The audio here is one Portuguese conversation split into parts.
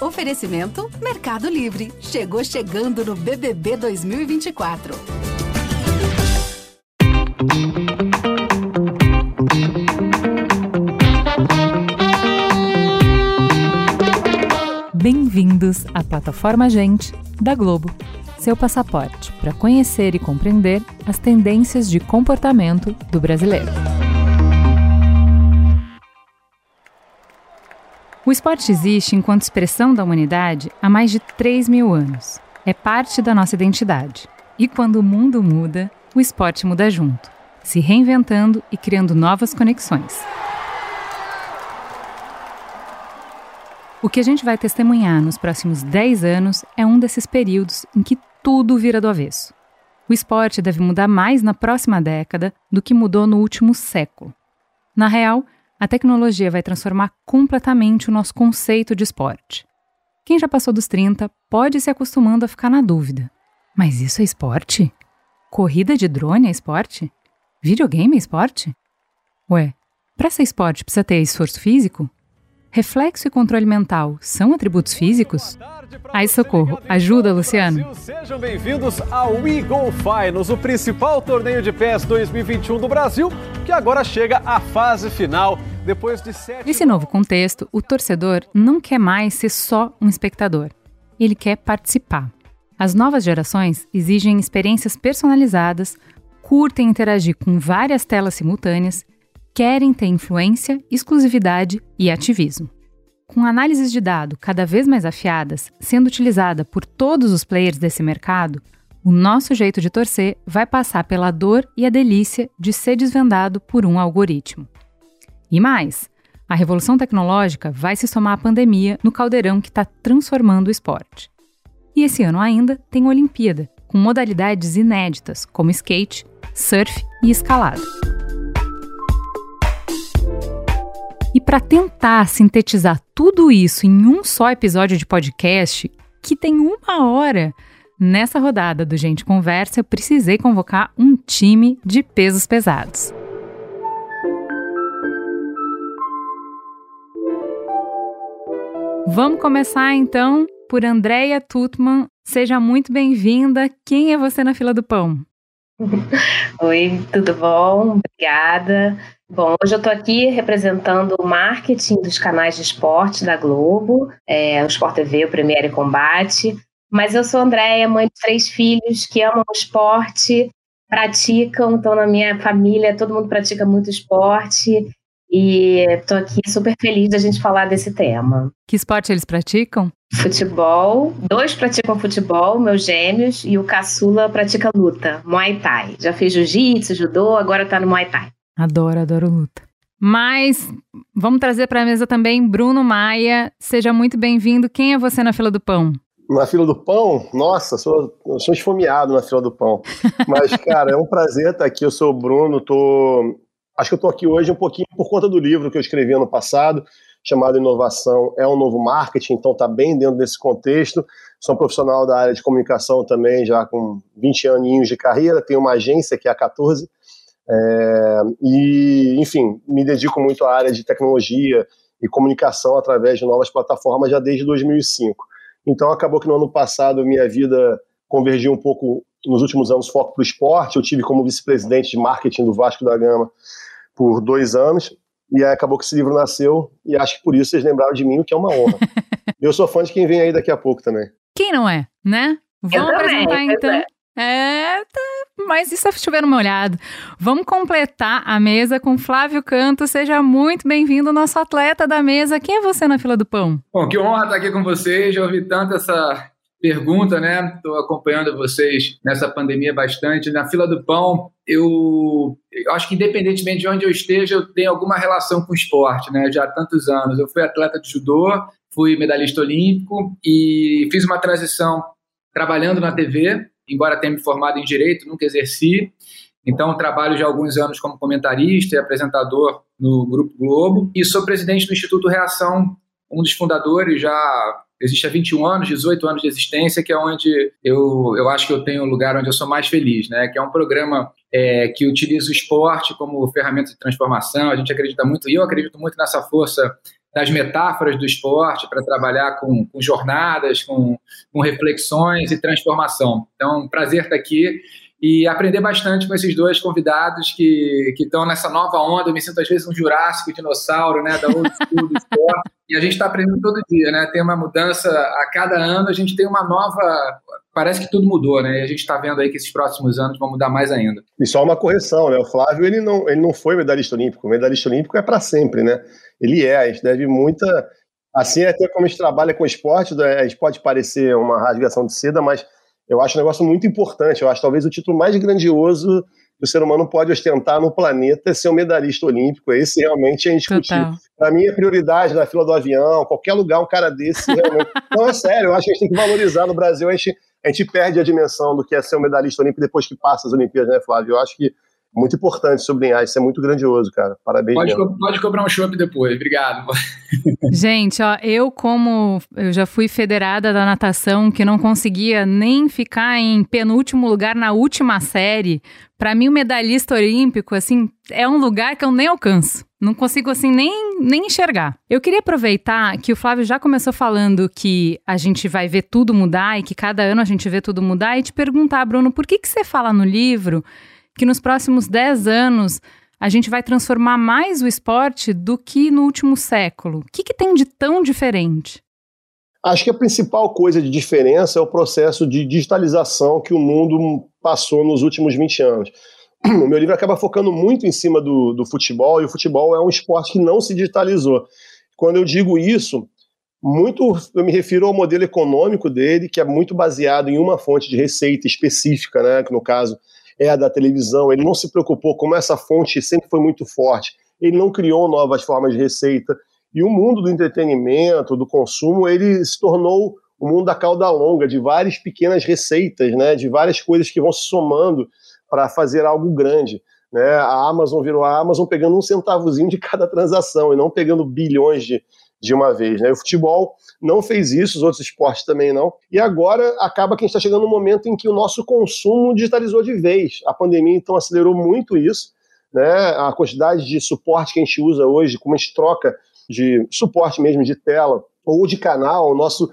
Oferecimento Mercado Livre. Chegou chegando no BBB 2024. Bem-vindos à plataforma Gente da Globo, seu passaporte para conhecer e compreender as tendências de comportamento do brasileiro. O esporte existe enquanto expressão da humanidade há mais de 3 mil anos. É parte da nossa identidade. E quando o mundo muda, o esporte muda junto, se reinventando e criando novas conexões. O que a gente vai testemunhar nos próximos 10 anos é um desses períodos em que tudo vira do avesso. O esporte deve mudar mais na próxima década do que mudou no último século. Na real, a tecnologia vai transformar completamente o nosso conceito de esporte. Quem já passou dos 30 pode ir se acostumando a ficar na dúvida. Mas isso é esporte? Corrida de drone é esporte? Videogame é esporte? Ué, para ser esporte precisa ter esforço físico? Reflexo e controle mental são atributos físicos? Ai, socorro. Ajuda, Luciano. Sejam bem-vindos ao Go Finals, o principal torneio de pés 2021 do Brasil, que agora chega à fase final. Depois de sete... Nesse novo contexto, o torcedor não quer mais ser só um espectador. Ele quer participar. As novas gerações exigem experiências personalizadas, curtem interagir com várias telas simultâneas querem ter influência, exclusividade e ativismo. Com análises de dado cada vez mais afiadas, sendo utilizada por todos os players desse mercado, o nosso jeito de torcer vai passar pela dor e a delícia de ser desvendado por um algoritmo. E mais, a revolução tecnológica vai se somar à pandemia no caldeirão que está transformando o esporte. E esse ano ainda tem Olimpíada, com modalidades inéditas como skate, surf e escalada. E para tentar sintetizar tudo isso em um só episódio de podcast, que tem uma hora, nessa rodada do Gente Conversa, eu precisei convocar um time de pesos pesados. Vamos começar então por Andréia Tutman. Seja muito bem-vinda. Quem é você na fila do pão? Oi, tudo bom? Obrigada. Bom, hoje eu estou aqui representando o marketing dos canais de esporte da Globo, é, o Sport TV, o Premiere Combate. Mas eu sou Andréia, mãe de três filhos que amam o esporte, praticam, então na minha família todo mundo pratica muito esporte. E estou aqui super feliz da gente falar desse tema. Que esporte eles praticam? Futebol. Dois praticam futebol, meus gêmeos, e o caçula pratica luta, Muay Thai. Já fez jiu-jitsu, judô, agora está no Muay Thai. Adoro, adoro luta. Mas vamos trazer para a mesa também Bruno Maia. Seja muito bem-vindo. Quem é você na fila do pão? Na fila do pão? Nossa, sou, sou esfomeado na fila do pão. Mas, cara, é um prazer estar aqui. Eu sou o Bruno, tô... acho que eu estou aqui hoje um pouquinho por conta do livro que eu escrevi ano passado, chamado Inovação é um Novo Marketing, então está bem dentro desse contexto. Sou um profissional da área de comunicação também, já com 20 aninhos de carreira, tenho uma agência que é a 14, é, e, enfim, me dedico muito à área de tecnologia e comunicação através de novas plataformas já desde 2005. Então, acabou que no ano passado minha vida convergiu um pouco, nos últimos anos, foco para o esporte. Eu tive como vice-presidente de marketing do Vasco da Gama por dois anos. E aí acabou que esse livro nasceu, e acho que por isso vocês lembraram de mim, o que é uma honra. eu sou fã de quem vem aí daqui a pouco também. Quem não é, né? Vamos apresentar então. É. É, tá, mas isso é chover uma olhada. Vamos completar a mesa com Flávio Canto. Seja muito bem-vindo, nosso atleta da mesa. Quem é você na fila do pão? Bom, que honra estar aqui com vocês. Já ouvi tanto essa pergunta, né? Estou acompanhando vocês nessa pandemia bastante. Na fila do pão, eu, eu, acho que independentemente de onde eu esteja, eu tenho alguma relação com o esporte, né? Já há tantos anos. Eu fui atleta de judô, fui medalhista olímpico e fiz uma transição trabalhando na TV embora tenha me formado em direito, nunca exerci. Então, trabalho já há alguns anos como comentarista e apresentador no Grupo Globo. E sou presidente do Instituto Reação, um dos fundadores, já existe há 21 anos, 18 anos de existência, que é onde eu, eu acho que eu tenho o um lugar onde eu sou mais feliz, né? Que é um programa é, que utiliza o esporte como ferramenta de transformação. A gente acredita muito, e eu acredito muito nessa força das metáforas do esporte para trabalhar com, com jornadas, com, com, reflexões e transformação. Então, prazer estar aqui e aprender bastante com esses dois convidados que estão nessa nova onda. Eu me sinto às vezes um jurássico dinossauro, né, da old school do esporte. E a gente está aprendendo todo dia, né? Tem uma mudança a cada ano, a gente tem uma nova. Parece que tudo mudou, né? E a gente está vendo aí que esses próximos anos vão mudar mais ainda. E só uma correção, né? O Flávio ele não, ele não foi medalhista olímpico. O medalhista olímpico é para sempre, né? Ele é. A gente deve muita. Assim, até como a gente trabalha com esporte, né? a gente pode parecer uma rasgação de seda, mas eu acho um negócio muito importante. Eu acho talvez o título mais grandioso que o ser humano pode ostentar no planeta é ser um medalhista olímpico. Esse realmente é indiscutível. Para mim, é prioridade na fila do avião, qualquer lugar, um cara desse realmente. Não, é sério, eu acho que a gente tem que valorizar no Brasil. A gente, a gente perde a dimensão do que é ser um medalhista olímpico depois que passa as Olimpíadas, né, Flávio? Eu acho que muito importante sublinhar, isso é muito grandioso, cara. Parabéns. Pode, co pode cobrar um chopp depois, obrigado. Gente, ó, eu como eu já fui federada da natação, que não conseguia nem ficar em penúltimo lugar na última série, para mim o medalhista olímpico, assim, é um lugar que eu nem alcanço. Não consigo, assim, nem, nem enxergar. Eu queria aproveitar que o Flávio já começou falando que a gente vai ver tudo mudar e que cada ano a gente vê tudo mudar e te perguntar, Bruno, por que, que você fala no livro que nos próximos 10 anos a gente vai transformar mais o esporte do que no último século. O que, que tem de tão diferente? Acho que a principal coisa de diferença é o processo de digitalização que o mundo passou nos últimos 20 anos. O meu livro acaba focando muito em cima do, do futebol, e o futebol é um esporte que não se digitalizou. Quando eu digo isso, muito eu me refiro ao modelo econômico dele, que é muito baseado em uma fonte de receita específica, né, que no caso é a da televisão, ele não se preocupou, como essa fonte sempre foi muito forte, ele não criou novas formas de receita. E o mundo do entretenimento, do consumo, ele se tornou o mundo da cauda longa, de várias pequenas receitas, né, de várias coisas que vão se somando para fazer algo grande. Né? A Amazon virou a Amazon pegando um centavozinho de cada transação e não pegando bilhões de, de uma vez. Né? O futebol não fez isso, os outros esportes também não. E agora acaba que a gente está chegando no momento em que o nosso consumo digitalizou de vez. A pandemia então acelerou muito isso. Né? A quantidade de suporte que a gente usa hoje, como a gente troca de suporte mesmo de tela ou de canal, o nosso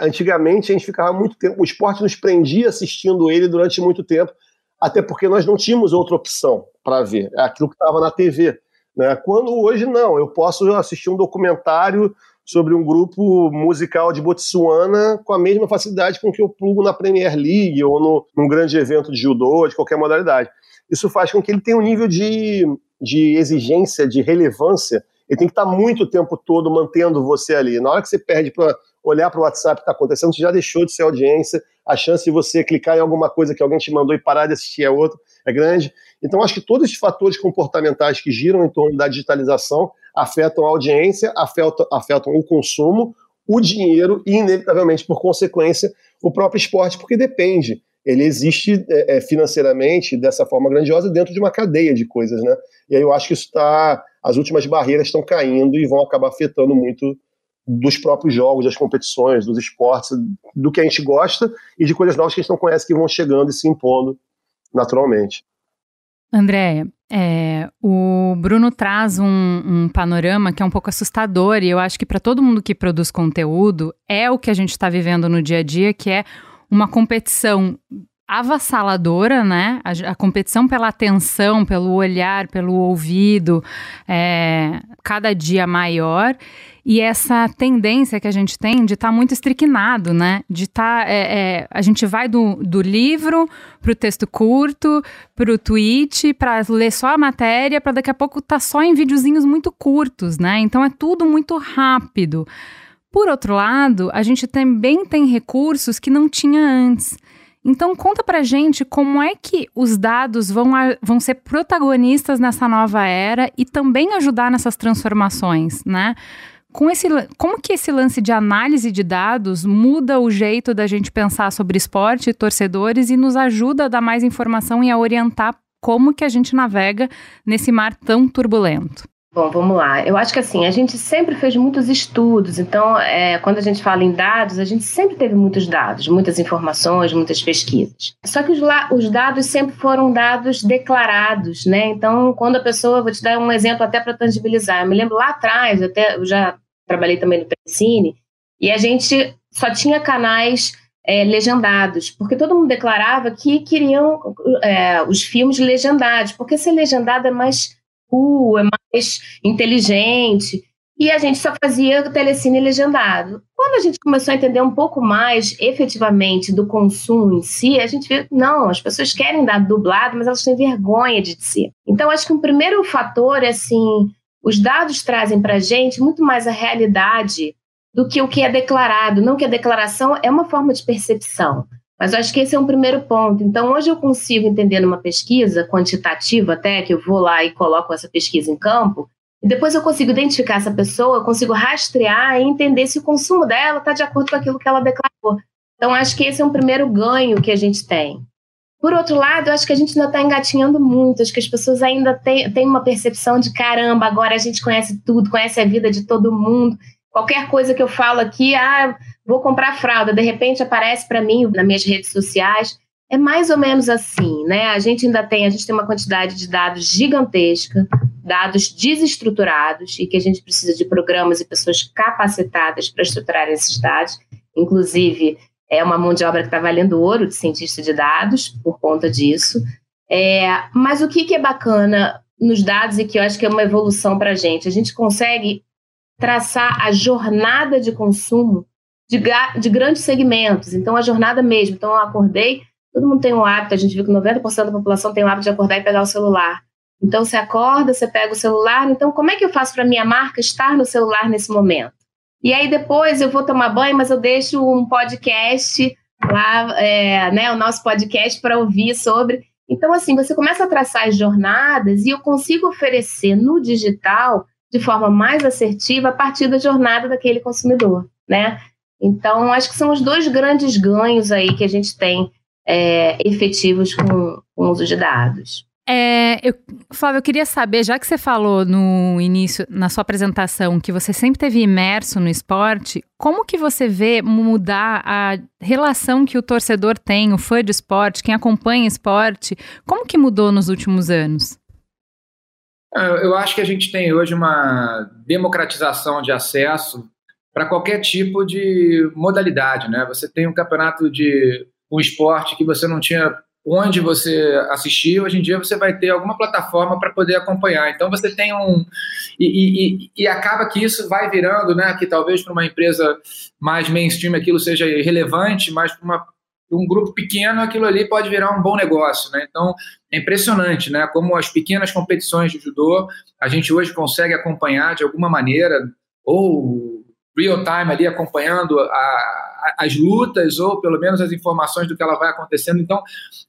antigamente a gente ficava muito tempo, o esporte nos prendia assistindo ele durante muito tempo, até porque nós não tínhamos outra opção para ver, é aquilo que estava na TV. Né? Quando hoje não, eu posso assistir um documentário sobre um grupo musical de Botsuana com a mesma facilidade com que eu plugo na Premier League ou no, num grande evento de judô, de qualquer modalidade. Isso faz com que ele tenha um nível de, de exigência, de relevância, ele tem que estar muito tempo todo mantendo você ali. Na hora que você perde para olhar para o WhatsApp que está acontecendo, você já deixou de ser audiência, a chance de você clicar em alguma coisa que alguém te mandou e parar de assistir é outra, é grande. Então, acho que todos esses fatores comportamentais que giram em torno da digitalização afetam a audiência, afetam, afetam o consumo, o dinheiro e, inevitavelmente, por consequência, o próprio esporte, porque depende. Ele existe é, é financeiramente dessa forma grandiosa dentro de uma cadeia de coisas, né? E aí eu acho que isso está. As últimas barreiras estão caindo e vão acabar afetando muito dos próprios jogos, das competições, dos esportes, do que a gente gosta e de coisas novas que a gente não conhece que vão chegando e se impondo naturalmente. Andréia, é, o Bruno traz um, um, panorama que é um pouco assustador e eu acho que para todo mundo que produz conteúdo é o que a gente está vivendo no dia a dia, que é uma competição avassaladora, né? A, a, competição pela atenção, pelo olhar, pelo ouvido, é, cada dia maior. E essa tendência que a gente tem de estar tá muito estriquinado, né? De estar. Tá, é, é, a gente vai do, do livro para o texto curto, para o tweet, para ler só a matéria, para daqui a pouco estar tá só em videozinhos muito curtos, né? Então é tudo muito rápido. Por outro lado, a gente também tem recursos que não tinha antes. Então conta pra gente como é que os dados vão, a, vão ser protagonistas nessa nova era e também ajudar nessas transformações, né? Com esse, como que esse lance de análise de dados muda o jeito da gente pensar sobre esporte e torcedores e nos ajuda a dar mais informação e a orientar como que a gente navega nesse mar tão turbulento? Bom, vamos lá. Eu acho que assim, a gente sempre fez muitos estudos, então, é, quando a gente fala em dados, a gente sempre teve muitos dados, muitas informações, muitas pesquisas. Só que os, os dados sempre foram dados declarados, né? Então, quando a pessoa, vou te dar um exemplo até para tangibilizar. Eu me lembro lá atrás, até eu já trabalhei também no Telecine, e a gente só tinha canais é, legendados, porque todo mundo declarava que queriam é, os filmes legendados, porque ser legendado é mais cool, é mais inteligente. E a gente só fazia telecine legendado. Quando a gente começou a entender um pouco mais efetivamente do consumo em si, a gente viu que não, as pessoas querem dar dublado, mas elas têm vergonha de dizer. Então, acho que um primeiro fator é assim: os dados trazem para a gente muito mais a realidade do que o que é declarado. Não que a declaração é uma forma de percepção. Mas acho que esse é um primeiro ponto. Então, hoje eu consigo entender numa pesquisa quantitativa, até que eu vou lá e coloco essa pesquisa em campo, e depois eu consigo identificar essa pessoa, consigo rastrear e entender se o consumo dela está de acordo com aquilo que ela declarou. Então, acho que esse é um primeiro ganho que a gente tem. Por outro lado, eu acho que a gente ainda está engatinhando muito, acho que as pessoas ainda têm, têm uma percepção de caramba, agora a gente conhece tudo, conhece a vida de todo mundo. Qualquer coisa que eu falo aqui, ah, vou comprar fralda, de repente aparece para mim nas minhas redes sociais. É mais ou menos assim, né? A gente ainda tem, a gente tem uma quantidade de dados gigantesca, dados desestruturados e que a gente precisa de programas e pessoas capacitadas para estruturar esses dados. Inclusive, é uma mão de obra que está valendo ouro de cientista de dados por conta disso. É, mas o que, que é bacana nos dados e que eu acho que é uma evolução para a gente? A gente consegue traçar a jornada de consumo de, de grandes segmentos. Então, a jornada mesmo. Então, eu acordei, todo mundo tem um hábito, a gente viu que 90% da população tem o hábito de acordar e pegar o celular. Então, você acorda, você pega o celular. Então, como é que eu faço para minha marca estar no celular nesse momento? E aí, depois eu vou tomar banho, mas eu deixo um podcast lá, é, né, o nosso podcast para ouvir sobre. Então, assim, você começa a traçar as jornadas e eu consigo oferecer no digital de forma mais assertiva a partir da jornada daquele consumidor, né? Então, acho que são os dois grandes ganhos aí que a gente tem é, efetivos com, com o uso de dados. É, eu, Flávio, eu queria saber, já que você falou no início, na sua apresentação, que você sempre teve imerso no esporte, como que você vê mudar a relação que o torcedor tem, o fã de esporte, quem acompanha esporte, como que mudou nos últimos anos? É, eu acho que a gente tem hoje uma democratização de acesso para qualquer tipo de modalidade, né? Você tem um campeonato de um esporte que você não tinha onde você assistir, hoje em dia você vai ter alguma plataforma para poder acompanhar. Então você tem um. E, e, e, acaba que isso vai virando, né? Que talvez para uma empresa mais mainstream aquilo seja irrelevante, mas para uma um grupo pequeno, aquilo ali pode virar um bom negócio, né? Então, é impressionante, né? Como as pequenas competições de judô, a gente hoje consegue acompanhar de alguma maneira, ou real time ali, acompanhando a, a, as lutas, ou pelo menos as informações do que ela vai acontecendo. Então,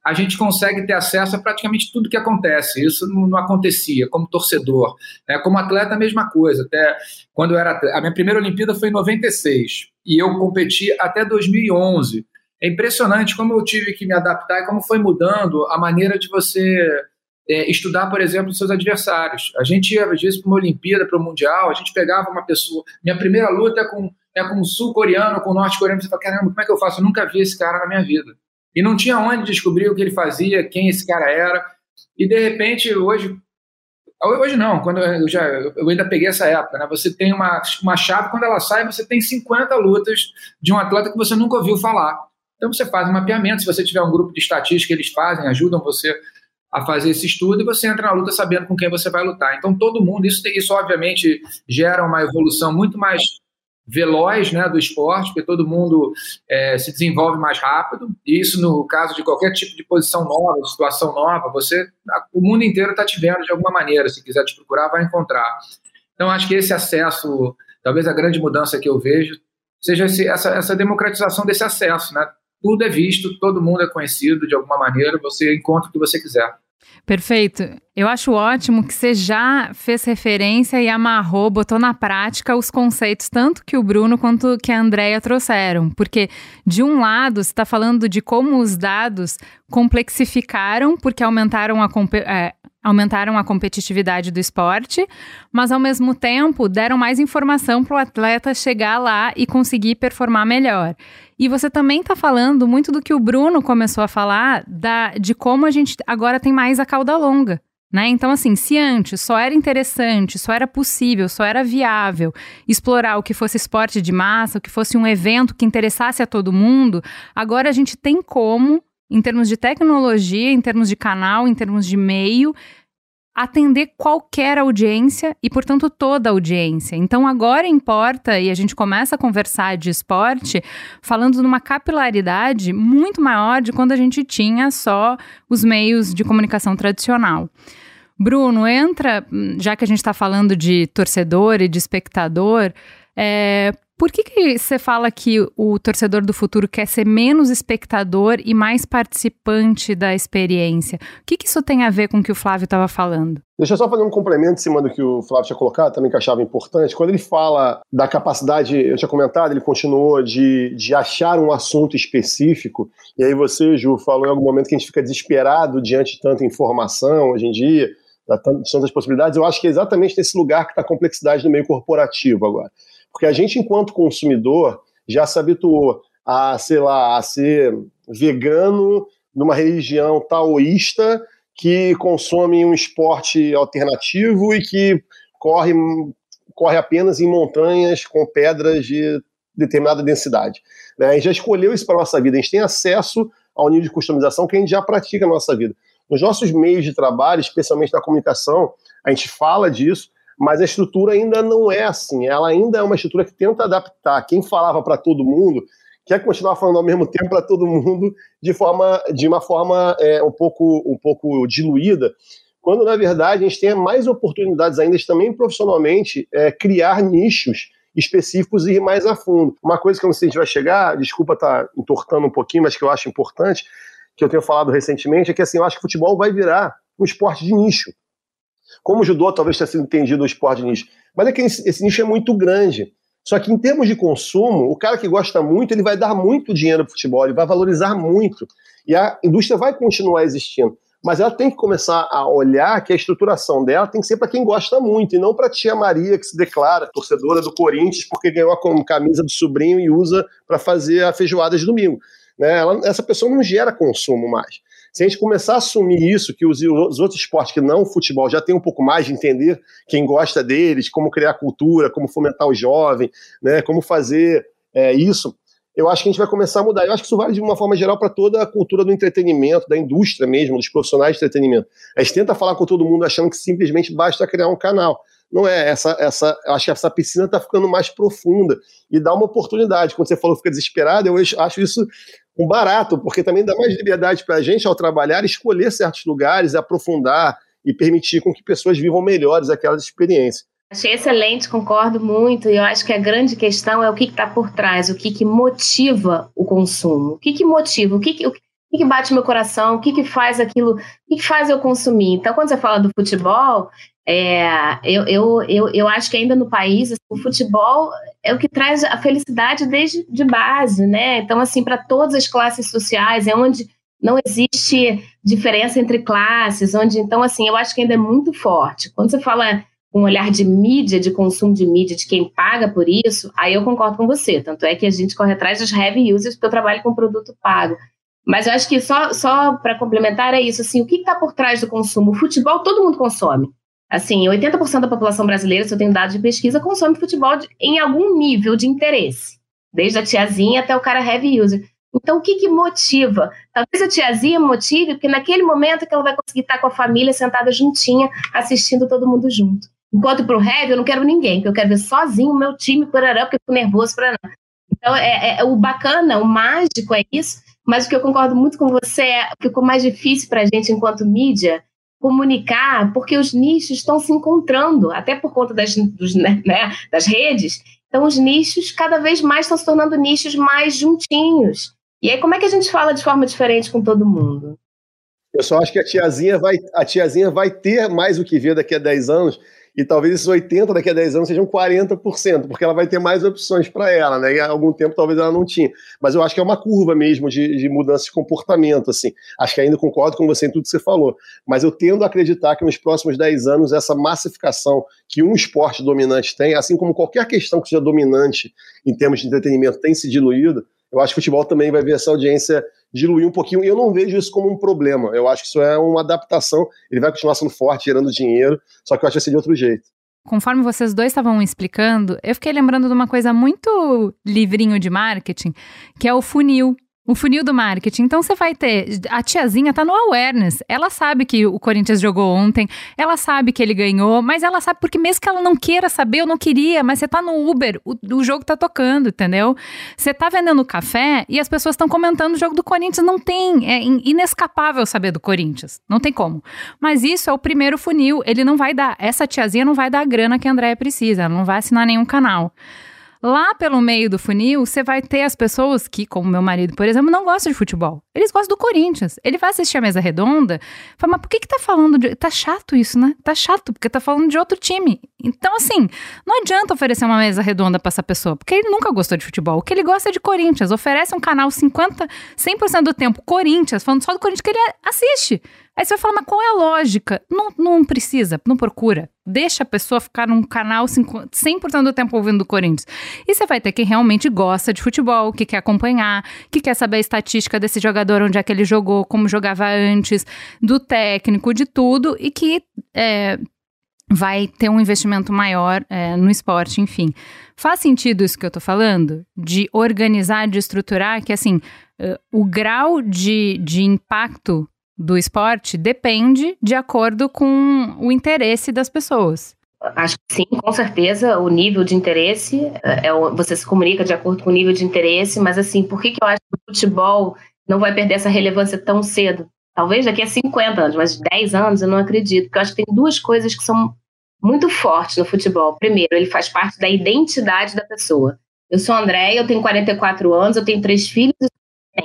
a gente consegue ter acesso a praticamente tudo que acontece. Isso não, não acontecia como torcedor. Né? Como atleta, a mesma coisa. Até quando era. A minha primeira Olimpíada foi em 96, e eu competi até 2011. É impressionante como eu tive que me adaptar e como foi mudando a maneira de você é, estudar, por exemplo, seus adversários. A gente ia, às vezes, para uma Olimpíada, para o Mundial, a gente pegava uma pessoa. Minha primeira luta é com, é com um sul-coreano, com um norte-coreano. Você fala, caramba, como é que eu faço? Eu nunca vi esse cara na minha vida. E não tinha onde descobrir o que ele fazia, quem esse cara era. E, de repente, hoje. Hoje não, quando eu já eu ainda peguei essa época, né? Você tem uma, uma chave, quando ela sai, você tem 50 lutas de um atleta que você nunca ouviu falar. Então você faz um mapeamento, se você tiver um grupo de estatística, eles fazem, ajudam você a fazer esse estudo e você entra na luta sabendo com quem você vai lutar. Então todo mundo, isso, isso obviamente gera uma evolução muito mais veloz né, do esporte, porque todo mundo é, se desenvolve mais rápido, e isso no caso de qualquer tipo de posição nova, situação nova, você, o mundo inteiro está te vendo de alguma maneira, se quiser te procurar, vai encontrar. Então acho que esse acesso, talvez a grande mudança que eu vejo, seja esse, essa, essa democratização desse acesso, né? Tudo é visto, todo mundo é conhecido de alguma maneira, você encontra o que você quiser. Perfeito. Eu acho ótimo que você já fez referência e amarrou, botou na prática os conceitos, tanto que o Bruno quanto que a Andrea trouxeram. Porque, de um lado, você está falando de como os dados complexificaram, porque aumentaram a, é, aumentaram a competitividade do esporte, mas ao mesmo tempo deram mais informação para o atleta chegar lá e conseguir performar melhor. E você também está falando muito do que o Bruno começou a falar, da, de como a gente agora tem mais a cauda longa. Né? Então, assim, se antes só era interessante, só era possível, só era viável explorar o que fosse esporte de massa, o que fosse um evento que interessasse a todo mundo, agora a gente tem como em termos de tecnologia, em termos de canal, em termos de meio, atender qualquer audiência e, portanto, toda audiência. Então, agora importa, e a gente começa a conversar de esporte, falando numa capilaridade muito maior de quando a gente tinha só os meios de comunicação tradicional. Bruno, entra, já que a gente está falando de torcedor e de espectador, é, por que, que você fala que o torcedor do futuro quer ser menos espectador e mais participante da experiência? O que, que isso tem a ver com o que o Flávio estava falando? Deixa eu só fazer um complemento em cima do que o Flávio tinha colocado, também que eu achava importante. Quando ele fala da capacidade, eu tinha comentado, ele continuou de, de achar um assunto específico, e aí você, Ju, falou em algum momento que a gente fica desesperado diante de tanta informação hoje em dia, de tantas possibilidades. Eu acho que é exatamente nesse lugar que está a complexidade do meio corporativo agora. Porque a gente, enquanto consumidor, já se habituou a, sei lá, a ser vegano numa religião taoísta que consome um esporte alternativo e que corre, corre apenas em montanhas com pedras de determinada densidade. Né? A gente já escolheu isso para a nossa vida, a gente tem acesso ao nível de customização que a gente já pratica na nossa vida. Nos nossos meios de trabalho, especialmente na comunicação, a gente fala disso, mas a estrutura ainda não é assim. Ela ainda é uma estrutura que tenta adaptar. Quem falava para todo mundo quer continuar falando ao mesmo tempo para todo mundo de forma de uma forma é, um pouco um pouco diluída, quando na verdade a gente tem mais oportunidades ainda de também profissionalmente é, criar nichos específicos e ir mais a fundo. Uma coisa que eu não sei se a gente vai chegar, desculpa estar tá entortando um pouquinho, mas que eu acho importante, que eu tenho falado recentemente, é que assim, eu acho que o futebol vai virar um esporte de nicho. Como o judô talvez tenha sido entendido o esporte nicho. Mas é que esse, nicho é muito grande. Só que em termos de consumo, o cara que gosta muito, ele vai dar muito dinheiro para futebol, ele vai valorizar muito. E a indústria vai continuar existindo. Mas ela tem que começar a olhar que a estruturação dela tem que ser para quem gosta muito, e não para tia Maria que se declara torcedora do Corinthians porque ganhou a camisa do sobrinho e usa para fazer a feijoada de domingo. Né? Ela, essa pessoa não gera consumo mais. Se a gente começar a assumir isso, que os, os outros esportes que não o futebol já tem um pouco mais de entender quem gosta deles, como criar cultura, como fomentar o jovem, né, como fazer é, isso, eu acho que a gente vai começar a mudar. Eu acho que isso vale de uma forma geral para toda a cultura do entretenimento, da indústria mesmo, dos profissionais de entretenimento. A gente tenta falar com todo mundo achando que simplesmente basta criar um canal. Não é, essa, essa, acho que essa piscina está ficando mais profunda e dá uma oportunidade. Quando você falou fica desesperado, eu acho isso um barato, porque também dá mais liberdade para a gente, ao trabalhar, escolher certos lugares, aprofundar e permitir com que pessoas vivam melhores aquelas experiências. Achei excelente, concordo muito. E eu acho que a grande questão é o que está por trás, o que, que motiva o consumo. O que, que motiva, o que, que, que bate meu coração, o que, que faz aquilo, o que, que faz eu consumir. Então, quando você fala do futebol, é, eu, eu, eu, eu acho que ainda no país assim, o futebol é o que traz a felicidade desde de base, né? Então, assim, para todas as classes sociais, é onde não existe diferença entre classes, onde, então, assim, eu acho que ainda é muito forte. Quando você fala um olhar de mídia, de consumo de mídia, de quem paga por isso, aí eu concordo com você. Tanto é que a gente corre atrás dos heavy users, porque eu trabalho com produto pago. Mas eu acho que só, só para complementar é isso, assim, o que está por trás do consumo? O futebol todo mundo consome. Assim, 80% da população brasileira, se eu tenho dados de pesquisa, consome futebol de, em algum nível de interesse. Desde a tiazinha até o cara heavy user. Então, o que, que motiva? Talvez a tiazinha motive, porque naquele momento que ela vai conseguir estar com a família sentada juntinha, assistindo todo mundo junto. Enquanto para o heavy, eu não quero ninguém, porque eu quero ver sozinho o meu time, porará, porque eu fico nervoso, para Então, é, é, o bacana, o mágico é isso, mas o que eu concordo muito com você é que ficou mais difícil para a gente enquanto mídia comunicar, porque os nichos estão se encontrando, até por conta das, dos, né, né, das redes. Então, os nichos cada vez mais estão se tornando nichos mais juntinhos. E aí, como é que a gente fala de forma diferente com todo mundo? Eu só acho que a tiazinha vai, a tiazinha vai ter mais o que ver daqui a 10 anos, e talvez esses 80 daqui a 10 anos sejam 40%, porque ela vai ter mais opções para ela, né? E há algum tempo talvez ela não tinha. Mas eu acho que é uma curva mesmo de, de mudança de comportamento, assim. Acho que ainda concordo com você em tudo que você falou, mas eu tendo a acreditar que nos próximos 10 anos essa massificação que um esporte dominante tem, assim como qualquer questão que seja dominante em termos de entretenimento tem se diluído, eu acho que o futebol também vai ver essa audiência diluir um pouquinho, e eu não vejo isso como um problema. Eu acho que isso é uma adaptação, ele vai continuar sendo forte, gerando dinheiro, só que eu acho que vai ser de outro jeito. Conforme vocês dois estavam explicando, eu fiquei lembrando de uma coisa muito livrinho de marketing, que é o funil o funil do marketing. Então você vai ter. A tiazinha tá no awareness. Ela sabe que o Corinthians jogou ontem, ela sabe que ele ganhou, mas ela sabe porque mesmo que ela não queira saber, eu não queria, mas você tá no Uber, o, o jogo tá tocando, entendeu? Você tá vendendo café e as pessoas estão comentando o jogo do Corinthians. Não tem. É inescapável saber do Corinthians. Não tem como. Mas isso é o primeiro funil. Ele não vai dar. Essa tiazinha não vai dar a grana que a Andréia precisa. Ela não vai assinar nenhum canal. Lá pelo meio do funil, você vai ter as pessoas que, como meu marido, por exemplo, não gostam de futebol. Eles gostam do Corinthians. Ele vai assistir a mesa redonda, fala, mas por que que tá falando de... Tá chato isso, né? Tá chato, porque tá falando de outro time. Então, assim, não adianta oferecer uma mesa redonda para essa pessoa, porque ele nunca gostou de futebol. O que ele gosta é de Corinthians. Oferece um canal 50, 100% do tempo Corinthians, falando só do Corinthians, que ele assiste. Aí você vai falar, mas qual é a lógica? Não, não precisa, não procura. Deixa a pessoa ficar num canal 100% do tempo ouvindo o Corinthians. E você vai ter quem realmente gosta de futebol, que quer acompanhar, que quer saber a estatística desse jogador, onde é que ele jogou, como jogava antes, do técnico, de tudo, e que é, vai ter um investimento maior é, no esporte, enfim. Faz sentido isso que eu tô falando? De organizar, de estruturar, que assim, uh, o grau de, de impacto do esporte depende de acordo com o interesse das pessoas. Acho que sim, com certeza, o nível de interesse, é, é você se comunica de acordo com o nível de interesse, mas assim, por que, que eu acho que o futebol não vai perder essa relevância tão cedo? Talvez daqui a 50 anos, mas 10 anos eu não acredito, porque eu acho que tem duas coisas que são muito fortes no futebol. Primeiro, ele faz parte da identidade da pessoa. Eu sou André, eu tenho 44 anos, eu tenho três filhos e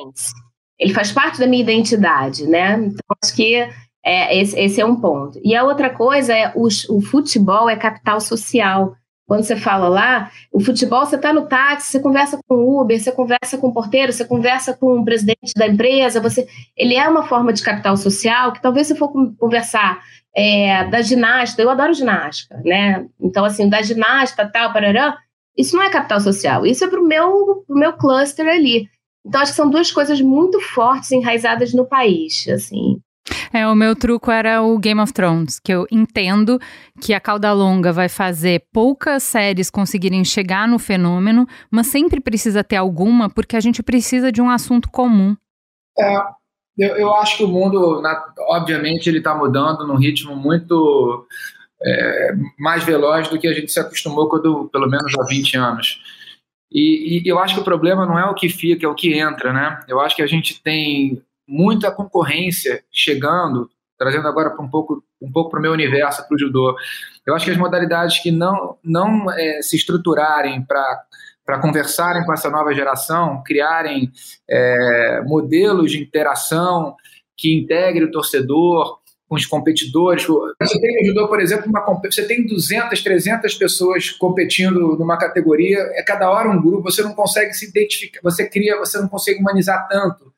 ele faz parte da minha identidade, né? Então, acho que é, esse, esse, é um ponto. E a outra coisa é o, o futebol é capital social. Quando você fala lá, o futebol, você está no táxi, você conversa com o Uber, você conversa com o porteiro, você conversa com o presidente da empresa, você, ele é uma forma de capital social que talvez se for conversar é, da ginástica, eu adoro ginástica, né? Então, assim, da ginástica, tal, parará, isso não é capital social, isso é para o meu, pro meu cluster ali. Então, acho que são duas coisas muito fortes enraizadas no país, assim. É, o meu truco era o Game of Thrones, que eu entendo que a cauda longa vai fazer poucas séries conseguirem chegar no fenômeno, mas sempre precisa ter alguma, porque a gente precisa de um assunto comum. É, eu, eu acho que o mundo, na, obviamente, ele está mudando num ritmo muito é, mais veloz do que a gente se acostumou quando, pelo menos há 20 anos. E, e, eu acho que o problema não é o que fica, é o que entra, né? Eu acho que a gente tem muita concorrência chegando, trazendo agora para um pouco um pouco para o meu universo, para o judô. Eu acho que as modalidades que não não é, se estruturarem para conversarem com essa nova geração, criarem é, modelos de interação que integre o torcedor, com os competidores. Você tem no judô, por exemplo, uma, você tem 200, 300 pessoas competindo numa categoria, é cada hora um grupo, você não consegue se identificar, você cria, você não consegue humanizar tanto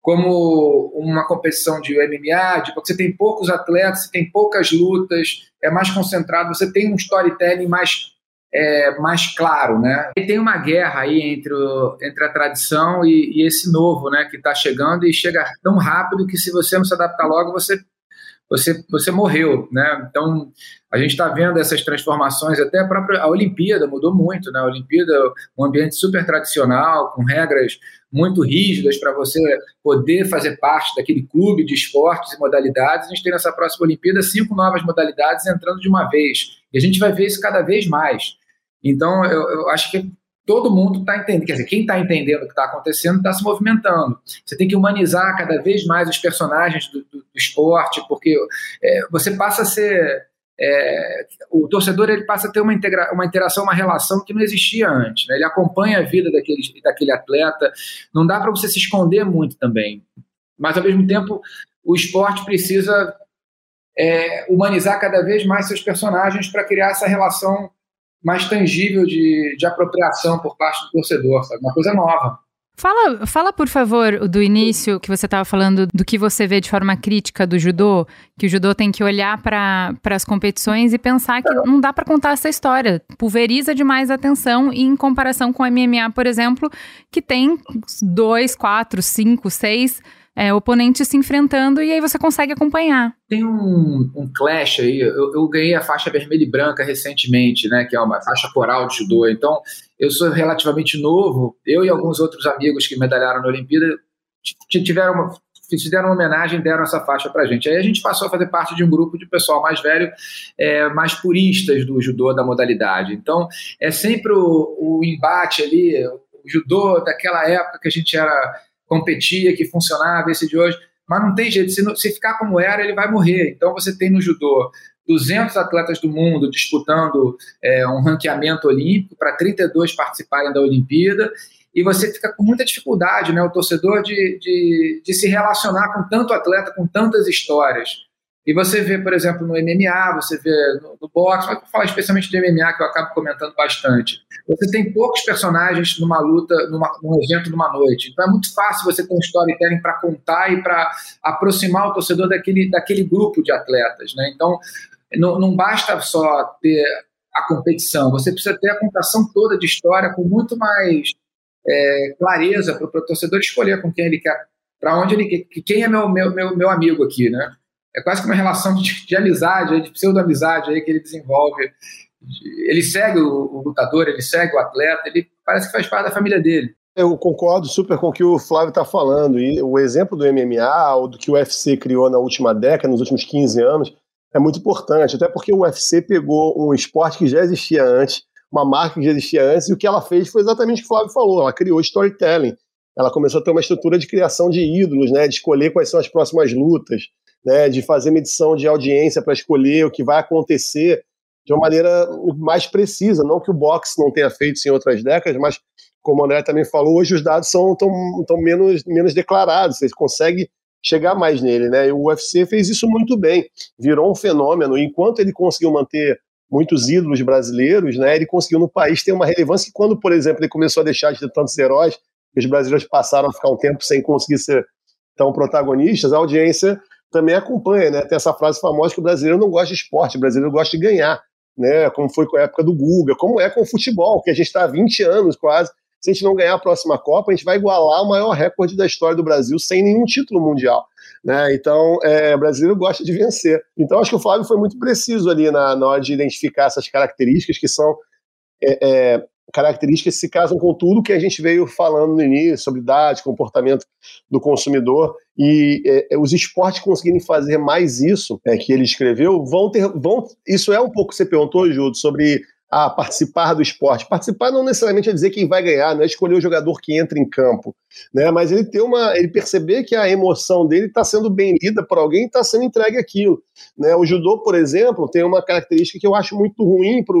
como uma competição de MMA, porque você tem poucos atletas, você tem poucas lutas, é mais concentrado, você tem um storytelling mais é, mais claro, né? E tem uma guerra aí entre, o, entre a tradição e, e esse novo, né, que está chegando e chega tão rápido que se você não se adaptar logo, você você, você morreu, né? Então, a gente está vendo essas transformações, até a própria a Olimpíada mudou muito, né? A Olimpíada, um ambiente super tradicional, com regras muito rígidas para você poder fazer parte daquele clube de esportes e modalidades. A gente tem nessa próxima Olimpíada cinco novas modalidades entrando de uma vez. E a gente vai ver isso cada vez mais. Então, eu, eu acho que todo mundo está entendendo. Quer dizer, quem está entendendo o que está acontecendo está se movimentando. Você tem que humanizar cada vez mais os personagens do, do, do esporte, porque é, você passa a ser. É, o torcedor ele passa a ter uma, integra uma interação, uma relação que não existia antes. Né? Ele acompanha a vida daquele, daquele atleta. Não dá para você se esconder muito também. Mas, ao mesmo tempo, o esporte precisa é, humanizar cada vez mais seus personagens para criar essa relação mais tangível de, de apropriação por parte do torcedor, sabe? Uma coisa nova. Fala, fala, por favor, do início que você estava falando do que você vê de forma crítica do judô, que o judô tem que olhar para as competições e pensar que não dá para contar essa história. Pulveriza demais a atenção e em comparação com o MMA, por exemplo, que tem dois, quatro, cinco, seis é, oponentes se enfrentando e aí você consegue acompanhar. Tem um, um clash aí, eu, eu, ganhei a faixa vermelha e branca recentemente, né, que é uma faixa coral de judô, então eu sou relativamente novo, eu e alguns outros amigos que medalharam na Olimpíada tiveram uma, fizeram uma homenagem deram essa faixa pra gente. Aí a gente passou a fazer parte de um grupo de pessoal mais velho, é, mais puristas do judô, da modalidade. Então, é sempre o, o embate ali, o judô daquela época que a gente era competia, que funcionava, esse de hoje. Mas não tem jeito, se, não, se ficar como era, ele vai morrer. Então você tem no judô 200 atletas do mundo disputando é, um ranqueamento olímpico para 32 participarem da Olimpíada e você fica com muita dificuldade, né, o torcedor, de, de, de se relacionar com tanto atleta, com tantas histórias. E você vê, por exemplo, no MMA, você vê no, no boxe, vou falar especialmente de MMA, que eu acabo comentando bastante. Você tem poucos personagens numa luta, numa, num evento numa noite. Então é muito fácil você ter um storytelling para contar e para aproximar o torcedor daquele, daquele grupo de atletas. Né? Então não, não basta só ter a competição, você precisa ter a contação toda de história com muito mais é, clareza para o torcedor escolher com quem ele quer, para onde ele quer, quem é meu, meu, meu, meu amigo aqui, né? É quase que uma relação de, de amizade, de pseudo-amizade aí que ele desenvolve. Ele segue o, o, lutador, ele segue o atleta, ele parece que faz parte da família dele. Eu concordo super com o que o Flávio está falando. E o exemplo do MMA, ou do que o UFC criou na última década, nos últimos 15 anos, é muito importante. Até porque o UFC pegou um esporte que já existia antes, uma marca que já existia antes, e o que ela fez foi exatamente o que o Flávio falou. Ela criou storytelling. Ela começou a ter uma estrutura de criação de ídolos, né, de escolher quais são as próximas lutas, né, de fazer medição de audiência para escolher o que vai acontecer de uma maneira mais precisa, não que o boxe não tenha feito isso em outras décadas, mas como o André também falou, hoje os dados são tão, tão menos, menos declarados, você consegue chegar mais nele, né? E o UFC fez isso muito bem, virou um fenômeno. Enquanto ele conseguiu manter muitos ídolos brasileiros, né? Ele conseguiu no país ter uma relevância que quando, por exemplo, ele começou a deixar de ter tantos heróis, os brasileiros passaram a ficar um tempo sem conseguir ser tão protagonistas, a audiência também acompanha, né? Tem essa frase famosa que o brasileiro não gosta de esporte, o brasileiro gosta de ganhar, né? Como foi com a época do Guga, como é com o futebol, que a gente está há 20 anos quase. Se a gente não ganhar a próxima Copa, a gente vai igualar o maior recorde da história do Brasil sem nenhum título mundial. Né? Então, é, o brasileiro gosta de vencer. Então, acho que o Flávio foi muito preciso ali na, na hora de identificar essas características que são é, é, características se casam com tudo que a gente veio falando no início, sobre idade, comportamento do consumidor, e é, é, os esportes conseguirem fazer mais isso é, que ele escreveu, vão ter. Vão, isso é um pouco você perguntou, Júlio, sobre a participar do esporte. Participar não necessariamente é dizer quem vai ganhar, não é escolher o jogador que entra em campo, né? Mas ele ter uma, ele perceber que a emoção dele está sendo bem lida por alguém, está sendo entregue aquilo, né? O judô, por exemplo, tem uma característica que eu acho muito ruim para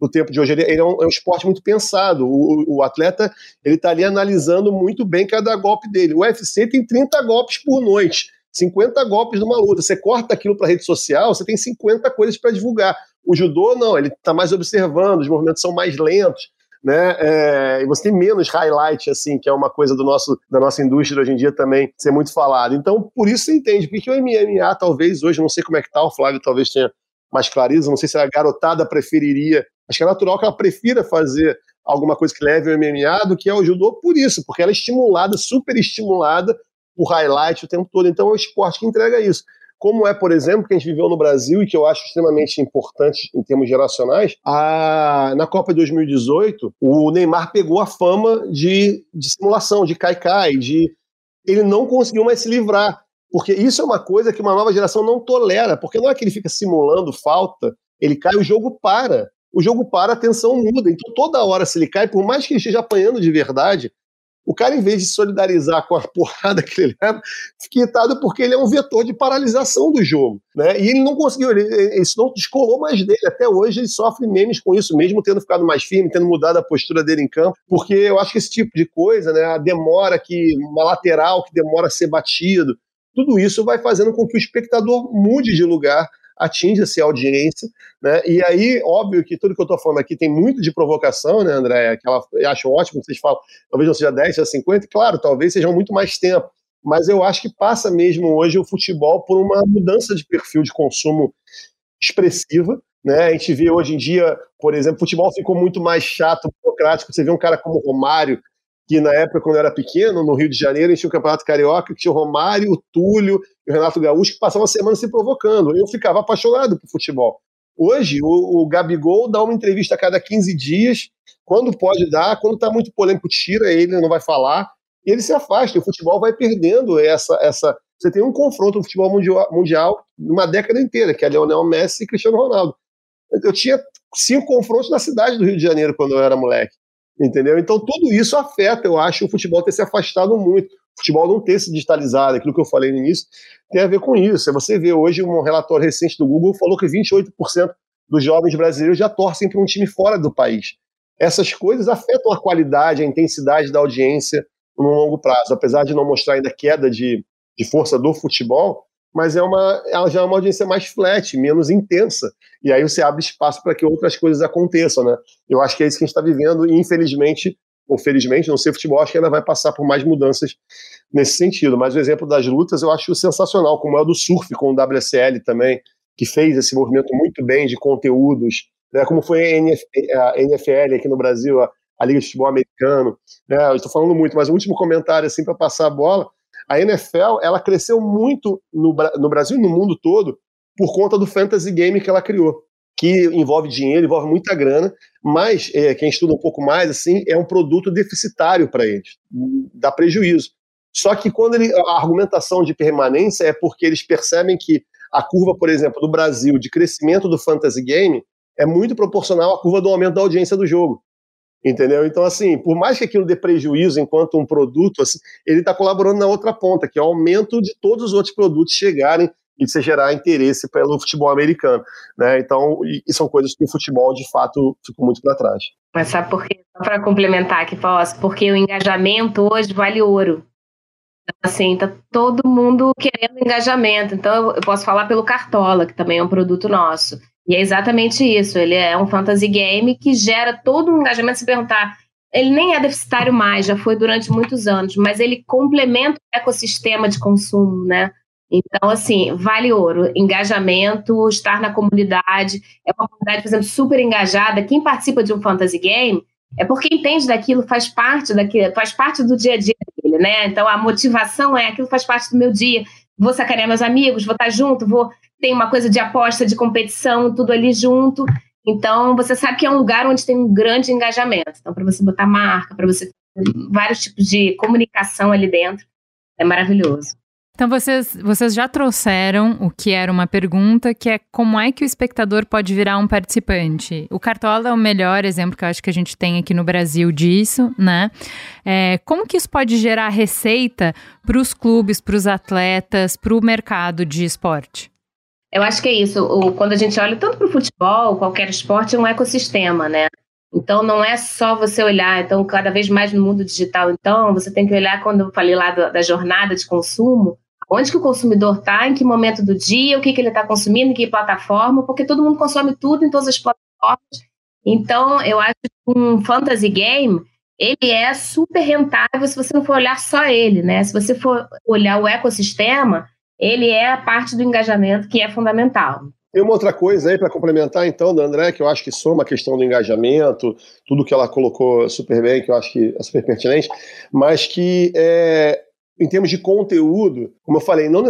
no tempo de hoje. Ele, ele é, um, é, um, esporte muito pensado. O, o atleta ele está ali analisando muito bem cada golpe dele. O UFC tem 30 golpes por noite, 50 golpes numa luta. Você corta aquilo para rede social, você tem 50 coisas para divulgar. O judô não, ele está mais observando, os movimentos são mais lentos. Né? É, e você tem menos highlight, assim, que é uma coisa do nosso, da nossa indústria hoje em dia também ser muito falado. Então, por isso você entende, porque o MMA, talvez, hoje, não sei como é que tá, o Flávio talvez tenha mais clareza, não sei se a garotada preferiria Acho que é natural que ela prefira fazer alguma coisa que leve ao MMA do que ao judô por isso, porque ela é estimulada, super estimulada por highlight o tempo todo. Então é o esporte que entrega isso. Como é, por exemplo, que a gente viveu no Brasil e que eu acho extremamente importante em termos geracionais, a, na Copa de 2018, o Neymar pegou a fama de, de simulação, de cai-cai, de ele não conseguiu mais se livrar. Porque isso é uma coisa que uma nova geração não tolera, porque não é que ele fica simulando falta, ele cai, o jogo para o jogo para, a tensão muda. Então, toda hora, se ele cai, por mais que ele esteja apanhando de verdade, o cara, em vez de solidarizar com a porrada que ele leva, fica irritado porque ele é um vetor de paralisação do jogo. Né? E ele não conseguiu, ele, isso não descolou mais dele. Até hoje ele sofre memes com isso, mesmo tendo ficado mais firme, tendo mudado a postura dele em campo, porque eu acho que esse tipo de coisa, né, a demora que, uma lateral que demora a ser batido, tudo isso vai fazendo com que o espectador mude de lugar, atinja-se a audiência, né? E aí, óbvio que tudo que eu estou falando aqui tem muito de provocação, né, André? Que ela, eu acho ótimo que vocês falam, talvez não seja 10, seja 50, claro, talvez sejam muito mais tempo, mas eu acho que passa mesmo hoje o futebol por uma mudança de perfil de consumo expressiva, né? A gente vê hoje em dia, por exemplo, o futebol ficou muito mais chato, burocrático. Você vê um cara como Romário, que na época, quando eu era pequeno, no Rio de Janeiro, a gente tinha o Campeonato Carioca, que tinha o Romário, o Túlio e o Renato Gaúcho, que passavam a semana se provocando. Eu ficava apaixonado por futebol. Hoje, o, o Gabigol dá uma entrevista a cada 15 dias, quando pode dar, quando está muito polêmico, tira ele, não vai falar, e ele se afasta. E o futebol vai perdendo essa. essa Você tem um confronto no futebol mundial, mundial numa década inteira, que é Leonel Messi e Cristiano Ronaldo. Eu tinha cinco confrontos na cidade do Rio de Janeiro quando eu era moleque. Entendeu? Então tudo isso afeta, eu acho, o futebol ter se afastado muito. O futebol não ter se digitalizado, aquilo que eu falei no início, tem a ver com isso. Você vê hoje um relatório recente do Google falou que 28% dos jovens brasileiros já torcem para um time fora do país. Essas coisas afetam a qualidade, a intensidade da audiência no longo prazo. Apesar de não mostrar ainda queda de, de força do futebol, mas é uma, ela já é uma audiência mais flat, menos intensa. E aí você abre espaço para que outras coisas aconteçam, né? Eu acho que é isso que a gente está vivendo, e infelizmente, ou felizmente, não sei futebol, acho que ainda vai passar por mais mudanças nesse sentido. Mas o exemplo das lutas eu acho sensacional, como é o do surf com o WSL também, que fez esse movimento muito bem de conteúdos, né? como foi a NFL aqui no Brasil, a, Liga de Futebol Americano. Né? Eu estou falando muito, mas o último comentário, assim, para passar a bola a NFL ela cresceu muito no, no Brasil e no mundo todo por conta do fantasy game que ela criou, que envolve dinheiro, envolve muita grana, mas é, quem estuda um pouco mais assim é um produto deficitário para eles, dá prejuízo. Só que quando ele, a argumentação de permanência é porque eles percebem que a curva, por exemplo, do Brasil de crescimento do fantasy game é muito proporcional à curva do aumento da audiência do jogo. Entendeu? Então, assim, por mais que aquilo dê prejuízo enquanto um produto, assim, ele está colaborando na outra ponta, que é o aumento de todos os outros produtos chegarem e você gerar interesse pelo futebol americano. Né? Então, e, são coisas que o futebol, de fato, ficou muito para trás. Mas sabe por quê? Só para complementar aqui, posso? Porque o engajamento hoje vale ouro. Então, assim, tá todo mundo querendo engajamento. Então, eu posso falar pelo Cartola, que também é um produto nosso. E é exatamente isso. Ele é um fantasy game que gera todo um engajamento. Se perguntar, ele nem é deficitário mais, já foi durante muitos anos, mas ele complementa o ecossistema de consumo, né? Então, assim, vale ouro. Engajamento, estar na comunidade. É uma comunidade, por exemplo, super engajada. Quem participa de um fantasy game é porque entende daquilo, faz parte daquilo, faz parte do dia a dia dele, né? Então, a motivação é aquilo faz parte do meu dia. Vou sacanear meus amigos, vou estar junto, vou tem uma coisa de aposta, de competição, tudo ali junto. Então, você sabe que é um lugar onde tem um grande engajamento. Então, para você botar marca, para você vários tipos de comunicação ali dentro, é maravilhoso. Então, vocês, vocês já trouxeram o que era uma pergunta, que é como é que o espectador pode virar um participante? O Cartola é o melhor exemplo que eu acho que a gente tem aqui no Brasil disso, né? É, como que isso pode gerar receita para os clubes, para os atletas, para o mercado de esporte? Eu acho que é isso. O, quando a gente olha tanto para o futebol, qualquer esporte é um ecossistema, né? Então não é só você olhar, então cada vez mais no mundo digital, então você tem que olhar quando eu falei lá do, da jornada de consumo, onde que o consumidor está, em que momento do dia, o que, que ele está consumindo, em que plataforma, porque todo mundo consome tudo em todas as plataformas. Então eu acho que um fantasy game ele é super rentável se você não for olhar só ele, né? Se você for olhar o ecossistema, ele é a parte do engajamento que é fundamental. Tem uma outra coisa aí para complementar, então, da André, que eu acho que soma a questão do engajamento, tudo que ela colocou super bem, que eu acho que é super pertinente, mas que é, em termos de conteúdo, como eu falei, não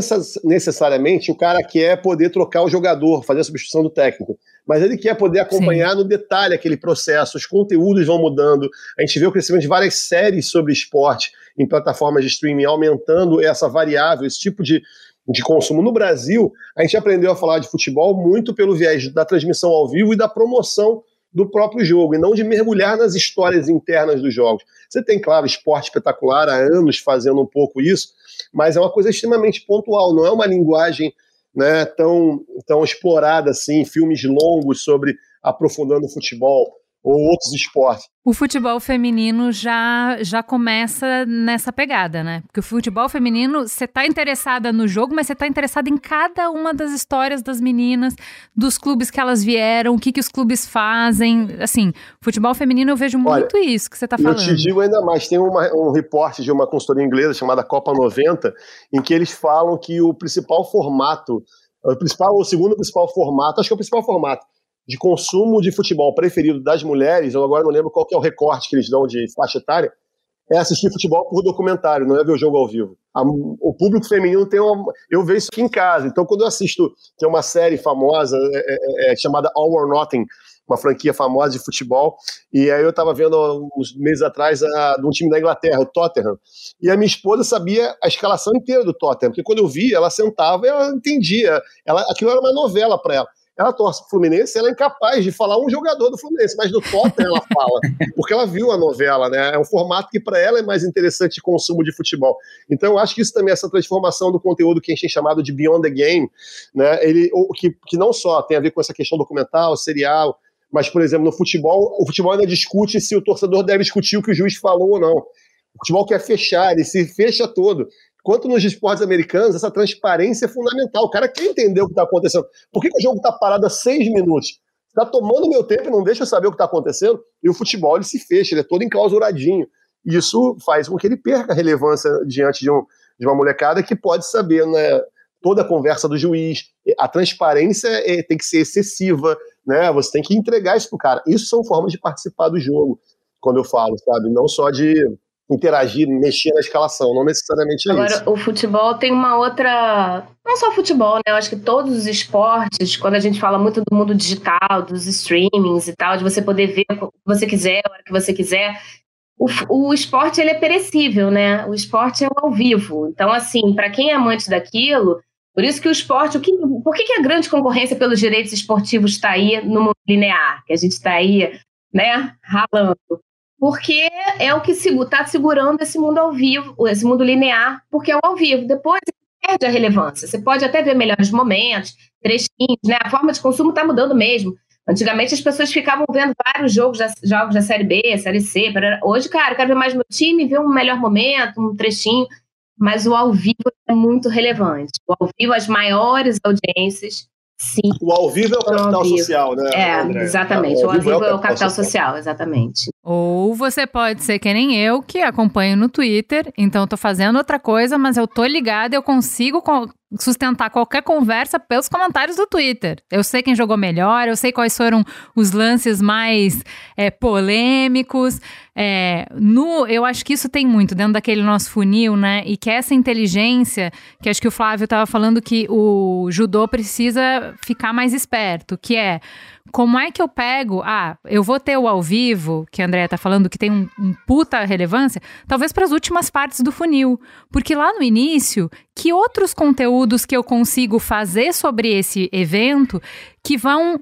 necessariamente o cara quer poder trocar o jogador, fazer a substituição do técnico, mas ele quer poder acompanhar Sim. no detalhe aquele processo, os conteúdos vão mudando. A gente vê o crescimento de várias séries sobre esporte em plataformas de streaming aumentando essa variável, esse tipo de, de consumo. No Brasil, a gente aprendeu a falar de futebol muito pelo viés da transmissão ao vivo e da promoção do próprio jogo, e não de mergulhar nas histórias internas dos jogos. Você tem, claro, esporte espetacular há anos fazendo um pouco isso, mas é uma coisa extremamente pontual, não é uma linguagem né, tão, tão explorada assim, filmes longos sobre aprofundando o futebol. Ou outros esportes. O futebol feminino já, já começa nessa pegada, né? Porque o futebol feminino, você tá interessada no jogo, mas você tá interessada em cada uma das histórias das meninas, dos clubes que elas vieram, o que, que os clubes fazem. Assim, futebol feminino eu vejo Olha, muito isso que você tá falando. Eu te digo ainda mais, tem uma, um reporte de uma consultoria inglesa chamada Copa 90, em que eles falam que o principal formato, o principal, o segundo principal formato, acho que é o principal formato de consumo de futebol preferido das mulheres, eu agora não lembro qual é o recorte que eles dão de faixa etária, é assistir futebol por documentário, não é ver o jogo ao vivo. A, o público feminino tem uma. Eu vejo isso aqui em casa. Então, quando eu assisto, tem uma série famosa é, é, é, chamada All or Nothing, uma franquia famosa de futebol, e aí eu estava vendo uns meses atrás de um time da Inglaterra, o Tottenham, e a minha esposa sabia a escalação inteira do Tottenham, porque quando eu vi, ela sentava e ela entendia. Ela, aquilo era uma novela para ela. Ela torce pro Fluminense, ela é incapaz de falar um jogador do Fluminense, mas do Tottenham ela fala, porque ela viu a novela, né? É um formato que para ela é mais interessante de consumo de futebol. Então eu acho que isso também, essa transformação do conteúdo que a gente tem chamado de Beyond the Game, né? Ele, que, que não só tem a ver com essa questão documental, serial, mas, por exemplo, no futebol, o futebol ainda discute se o torcedor deve discutir o que o juiz falou ou não. O futebol quer fechar, ele se fecha todo. Quanto nos esportes americanos, essa transparência é fundamental. O cara quer entender o que está acontecendo. Por que, que, o jogo está parado há seis minutos? Está tomando meu tempo e não deixa eu saber o que está acontecendo. E o futebol ele se fecha, ele é todo enclausuradinho. Isso faz com que ele perca a relevância diante de, um, de uma molecada que pode saber né, toda a conversa do juiz. A transparência é, tem que ser excessiva, né? Você tem que entregar isso para o cara. Isso são formas de participar do jogo, quando eu falo, sabe? Não só de interagir, mexer na escalação, não necessariamente Agora, isso. Agora, o futebol tem uma outra. Não só o futebol, né? Eu acho que todos os esportes, quando a gente fala muito do mundo digital, dos streamings e tal, de você poder ver o que você quiser, a hora que você quiser. O, o esporte ele é perecível, né? O esporte é ao vivo. Então, assim, para quem é amante daquilo, por isso que o esporte, o que, por que, que a grande concorrência pelos direitos esportivos está aí no mundo linear? Que a gente está aí, né, ralando porque é o que está segurando esse mundo ao vivo, esse mundo linear, porque é o ao vivo. Depois perde a relevância. Você pode até ver melhores momentos, trechinhos, né? A forma de consumo está mudando mesmo. Antigamente as pessoas ficavam vendo vários jogos da, jogos da Série B, Série C. Hoje, cara, eu quero ver mais meu time, ver um melhor momento, um trechinho. Mas o ao vivo é muito relevante. O ao vivo, as maiores audiências Sim. O ao vivo é o capital social, né? É, André? exatamente. O ao, vivo, é o capital social, exatamente. Ou você pode ser que nem eu, que acompanho no Twitter, então eu tô fazendo outra coisa, mas eu tô ligada, eu consigo sustentar qualquer conversa pelos comentários do Twitter. Eu sei quem jogou melhor, eu sei quais foram os lances mais é, polêmicos. É, no, eu acho que isso tem muito dentro daquele nosso funil, né? E que essa inteligência, que acho que o Flávio estava falando que o judô precisa ficar mais esperto, que é como é que eu pego? Ah, eu vou ter o ao vivo, que a Andrea tá falando que tem um, um puta relevância, talvez para as últimas partes do funil. Porque lá no início, que outros conteúdos que eu consigo fazer sobre esse evento que vão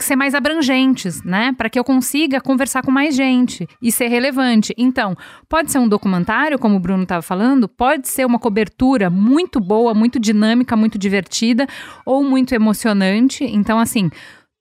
ser mais abrangentes, né? Para que eu consiga conversar com mais gente e ser relevante. Então, pode ser um documentário, como o Bruno estava falando, pode ser uma cobertura muito boa, muito dinâmica, muito divertida ou muito emocionante. Então, assim,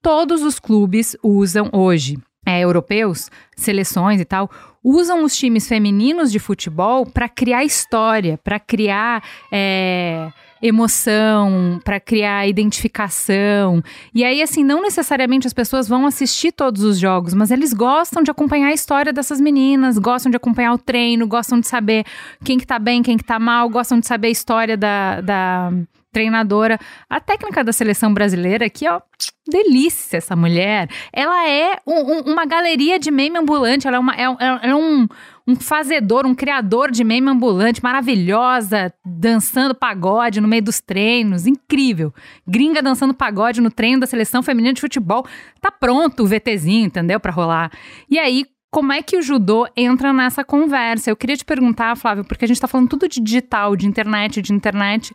todos os clubes usam hoje, é, europeus, seleções e tal, usam os times femininos de futebol para criar história, para criar. É, emoção, para criar identificação. E aí, assim, não necessariamente as pessoas vão assistir todos os jogos, mas eles gostam de acompanhar a história dessas meninas, gostam de acompanhar o treino, gostam de saber quem que tá bem, quem que tá mal, gostam de saber a história da, da treinadora. A técnica da seleção brasileira aqui, ó, delícia essa mulher. Ela é um, um, uma galeria de meme ambulante, ela é, uma, é, é, é um, um fazedor, um criador de meme ambulante, maravilhosa, dançando pagode no meio dos treinos, incrível. Gringa dançando pagode no treino da seleção feminina de futebol. Tá pronto o VTzinho, entendeu? Para rolar. E aí, como é que o judô entra nessa conversa? Eu queria te perguntar, Flávio, porque a gente está falando tudo de digital, de internet, de internet.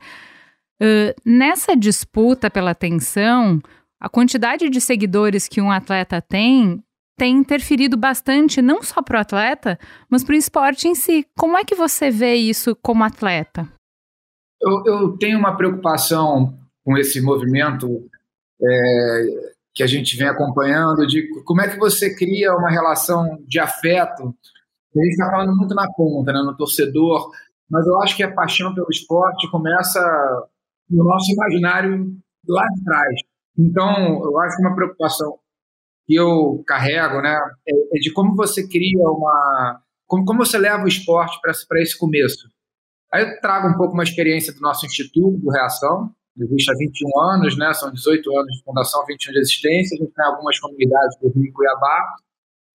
Nessa disputa pela atenção, a quantidade de seguidores que um atleta tem tem interferido bastante, não só para o atleta, mas para o esporte em si. Como é que você vê isso como atleta? Eu, eu tenho uma preocupação com esse movimento é, que a gente vem acompanhando, de como é que você cria uma relação de afeto. A gente está falando muito na ponta, né, no torcedor, mas eu acho que a paixão pelo esporte começa no nosso imaginário lá de trás. Então, eu acho que uma preocupação que eu carrego, né, é, é de como você cria uma, como, como você leva o esporte para esse começo. Aí eu trago um pouco uma experiência do nosso instituto, do Reação, existe há 21 anos, né, são 18 anos de fundação, 21 de existência, a gente tem algumas comunidades do Rio e Cuiabá,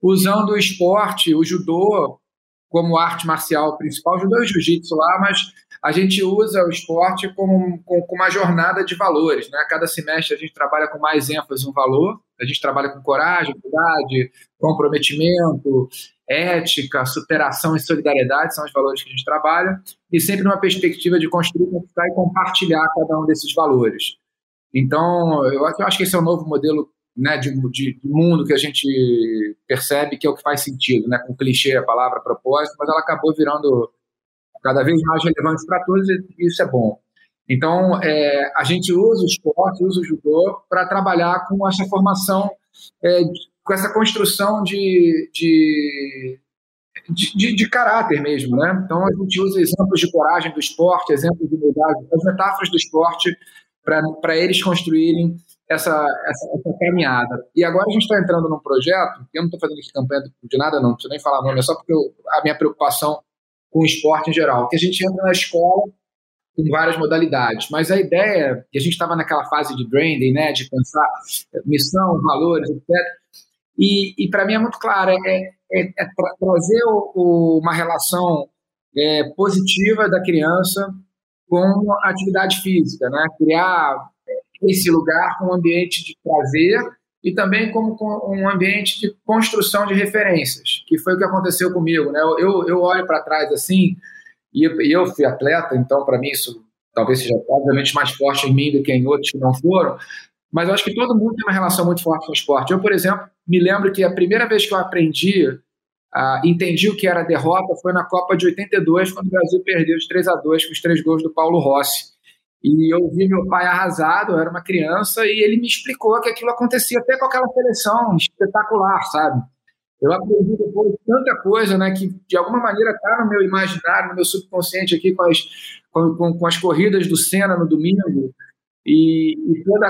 usando o esporte, o judô, como arte marcial principal, judô e jiu-jitsu lá, mas a gente usa o esporte como, como, como, uma jornada de valores. Né? Cada semestre a gente trabalha com mais ênfase um valor, a gente trabalha com coragem, cuidado, comprometimento, ética, superação e solidariedade, são os valores que a gente trabalha, e sempre numa perspectiva de construir, conquistar e compartilhar cada um desses valores. Então, eu acho que esse é o novo modelo né, de, de, mundo que a gente percebe que é o que faz sentido, né, com clichê a palavra propósito, mas ela acabou virando cada vez mais relevante para todos e isso é bom. Então, é, a gente usa o esporte, usa o judô para trabalhar com essa formação, é, com essa construção de, de, de, de, caráter mesmo. Né? Então, a gente usa exemplos de coragem do esporte, exemplos de humildade, as metáforas do esporte para eles construírem essa, essa, essa, caminhada. E agora a gente está entrando num projeto, eu não estou fazendo aqui campanha de nada, não, preciso nem falar nome, é só porque eu, a minha preocupação com o esporte em geral, que a gente entra na escola com várias modalidades, mas a ideia, que a gente estava naquela fase de branding, né, de pensar missão, valores, etc., e, e para mim é muito claro, é, é, é trazer o, o, uma relação é, positiva da criança com a atividade física, né? criar esse lugar com um ambiente de prazer e também como um ambiente de construção de referências, que foi o que aconteceu comigo. Né? Eu, eu olho para trás assim, e eu, fui atleta, então para mim isso talvez seja obviamente mais forte em mim do que em outros que não foram, mas eu acho que todo mundo tem uma relação muito forte com o esporte. Eu, por exemplo, me lembro que a primeira vez que eu aprendi, entendi o que era derrota, foi na Copa de 82, quando o Brasil perdeu de 3 a 2 com os três gols do Paulo Rossi. E eu vi meu pai arrasado, eu era uma criança, e ele me explicou que aquilo acontecia até com aquela seleção espetacular, sabe? Eu aprendi depois tanta coisa, né, que de alguma maneira está no meu imaginário, no meu subconsciente aqui com as, com, com, com as corridas do Senna no domingo, e, e todo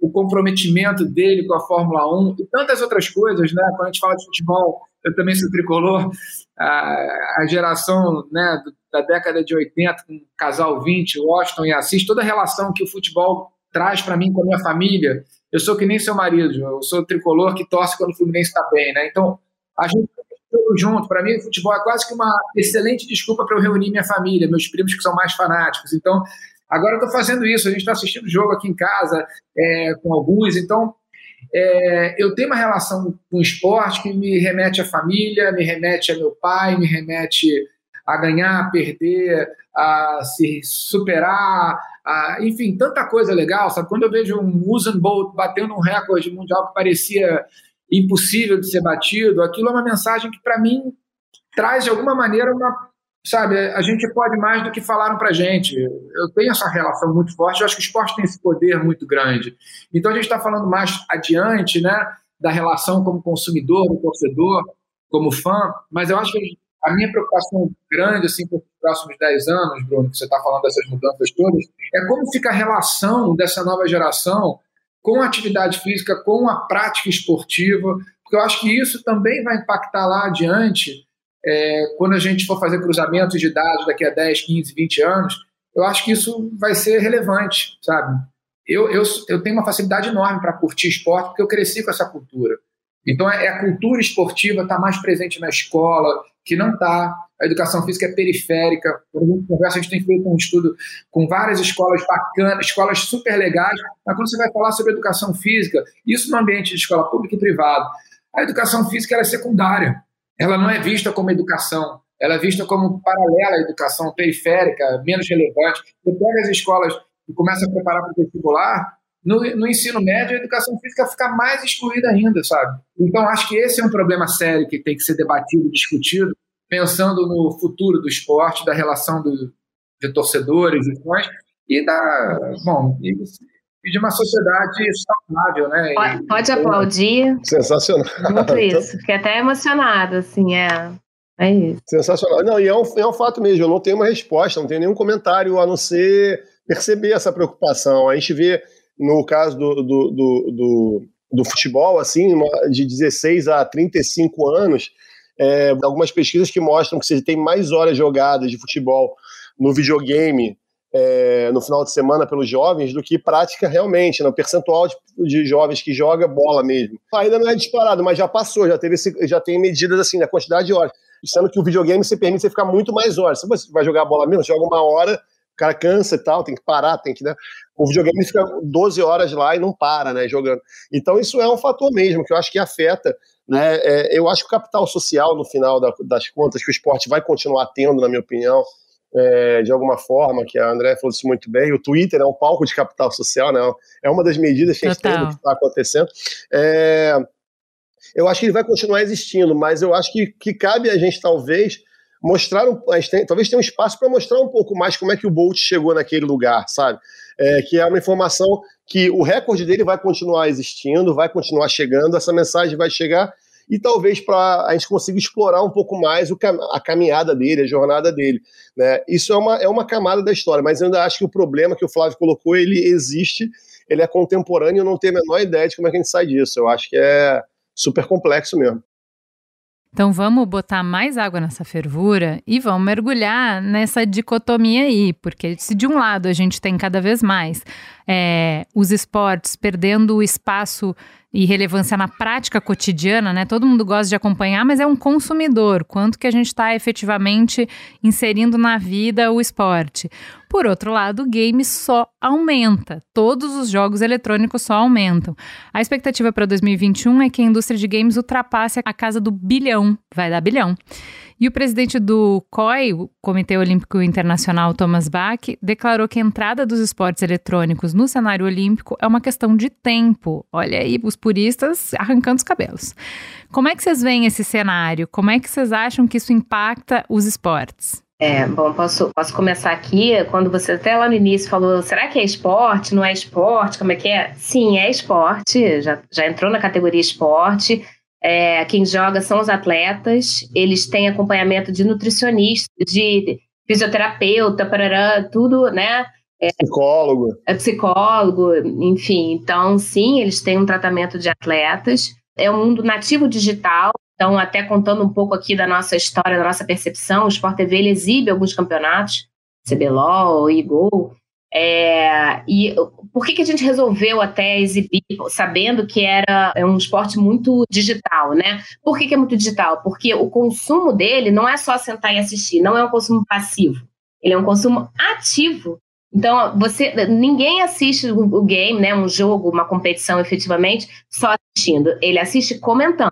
o comprometimento dele com a Fórmula 1 e tantas outras coisas, né? Quando a gente fala de futebol, eu também sou tricolor, a, a geração né, da década de 80, com Casal 20, Washington e Assis, toda a relação que o futebol traz para mim com a minha família. Eu sou que nem seu marido, eu sou tricolor que torce quando o Fluminense está bem, né? Então, a gente tudo junto. Para mim, o futebol é quase que uma excelente desculpa para eu reunir minha família, meus primos que são mais fanáticos. Então, agora eu estou fazendo isso. A gente está assistindo jogo aqui em casa é, com alguns. Então, é, eu tenho uma relação com o esporte que me remete à família, me remete a meu pai, me remete a ganhar, a perder, a se superar, a, enfim, tanta coisa legal, sabe? Quando eu vejo um Usain Bolt batendo um recorde mundial que parecia impossível de ser batido, aquilo é uma mensagem que para mim traz de alguma maneira uma, sabe, a gente pode mais do que falaram para gente. Eu tenho essa relação muito forte, eu acho que o esporte tem esse poder muito grande. Então a gente está falando mais adiante, né, da relação como consumidor, do torcedor, como fã, mas eu acho que a minha preocupação grande, assim, para os próximos 10 anos, Bruno, que você está falando dessas mudanças todas, é como fica a relação dessa nova geração com a atividade física, com a prática esportiva, porque eu acho que isso também vai impactar lá adiante, é, quando a gente for fazer cruzamentos de dados daqui a 10, 15, 20 anos, eu acho que isso vai ser relevante, sabe? Eu, eu, eu tenho uma facilidade enorme para curtir esporte, porque eu cresci com essa cultura. Então, é, é a cultura esportiva está mais presente na escola, que não está. A educação física é periférica. A gente conversa, a gente tem feito um estudo com várias escolas bacanas, escolas super legais, mas quando você vai falar sobre educação física, isso no ambiente de escola pública e privada, a educação física é secundária. Ela não é vista como educação, ela é vista como paralela à educação periférica, menos relevante. Você pega as escolas e começa a preparar para o vestibular, no, no, ensino médio, a educação física fica mais excluída ainda, sabe? Então, acho que esse é um problema sério que tem que ser debatido, discutido, pensando no futuro do esporte, da relação do, de torcedores e fãs, e da. Bom, e de uma sociedade saudável, né? Pode, pode aplaudir. Sensacional. Muito isso. Fiquei até emocionada, assim, é. É isso. Sensacional. Não, e é um, é um fato mesmo, eu não tenho uma resposta, não tenho nenhum comentário a não ser perceber essa preocupação. A gente vê, no caso do, do, do, do, do futebol, assim, de 16 a 35 anos, é, algumas pesquisas que mostram que você tem mais horas jogadas de futebol no videogame é, no final de semana pelos jovens do que prática realmente, no né? percentual de, de, jovens que joga bola mesmo. Ainda não é disparado, mas já passou, já teve esse, já tem medidas assim na quantidade de horas. Sendo que o videogame se permite você ficar muito mais horas. Se você vai jogar bola mesmo, joga uma hora, o cara cansa e tal, tem que parar, tem que, né? O videogame fica 12 horas lá e não para, né, jogando. Então isso é um fator mesmo que eu acho que afeta, né? É, eu acho que o capital social no final da, das contas que o esporte vai continuar tendo, na minha opinião, é, de alguma forma, que a André falou isso muito bem, o Twitter é um palco de capital social, né? É uma das medidas que a gente tem do que está acontecendo. É, eu acho que ele vai continuar existindo, mas eu acho que, que cabe a gente, talvez, mostrar tem, talvez tenha um espaço para mostrar um pouco mais como é que o Bolt chegou naquele lugar, sabe? É, que é uma informação que o recorde dele vai continuar existindo, vai continuar chegando, essa mensagem vai chegar e talvez para a gente consiga explorar um pouco mais o, a caminhada dele, a jornada dele. Né? Isso é uma, é uma camada da história, mas eu ainda acho que o problema que o Flávio colocou, ele existe, ele é contemporâneo, eu não tenho a menor ideia de como é que a gente sai disso. Eu acho que é super complexo mesmo. Então vamos botar mais água nessa fervura e vamos mergulhar nessa dicotomia aí, porque se de um lado a gente tem cada vez mais é, os esportes perdendo o espaço e relevância na prática cotidiana, né? Todo mundo gosta de acompanhar, mas é um consumidor. Quanto que a gente está efetivamente inserindo na vida o esporte? Por outro lado, o game só aumenta. Todos os jogos eletrônicos só aumentam. A expectativa para 2021 é que a indústria de games ultrapasse a casa do bilhão. Vai dar bilhão. E o presidente do COI, o Comitê Olímpico Internacional, Thomas Bach, declarou que a entrada dos esportes eletrônicos no cenário olímpico é uma questão de tempo. Olha aí, os puristas arrancando os cabelos. Como é que vocês veem esse cenário? Como é que vocês acham que isso impacta os esportes? É, bom, posso, posso começar aqui. Quando você até lá no início falou, será que é esporte? Não é esporte? Como é que é? Sim, é esporte, já, já entrou na categoria esporte. É, quem joga são os atletas, eles têm acompanhamento de nutricionista, de fisioterapeuta, parará, tudo, né? É, psicólogo. É psicólogo, enfim. Então, sim, eles têm um tratamento de atletas. É um mundo nativo digital. Então, até contando um pouco aqui da nossa história, da nossa percepção, o Sport TV ele exibe alguns campeonatos, CBLOL, IGO, é, e por que, que a gente resolveu até exibir, sabendo que era é um esporte muito digital, né? Por que, que é muito digital? Porque o consumo dele não é só sentar e assistir, não é um consumo passivo, ele é um consumo ativo. Então, você, ninguém assiste o game, né, um jogo, uma competição efetivamente, só assistindo. Ele assiste comentando,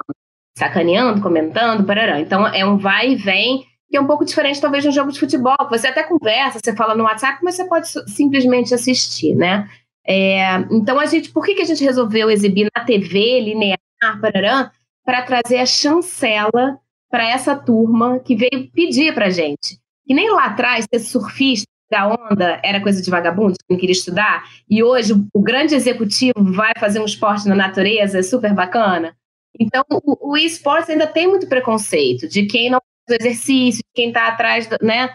sacaneando, comentando, parará. Então, é um vai e vem que é um pouco diferente, talvez, de um jogo de futebol. Você até conversa, você fala no WhatsApp, mas você pode simplesmente assistir, né? É, então, a gente, por que, que a gente resolveu exibir na TV, linear, para trazer a chancela para essa turma que veio pedir para gente. Que nem lá atrás, ser surfista da onda era coisa de vagabundo, que não queria estudar, e hoje o grande executivo vai fazer um esporte na natureza, é super bacana. Então, o, o esportes ainda tem muito preconceito de quem não do exercício, quem está atrás, né,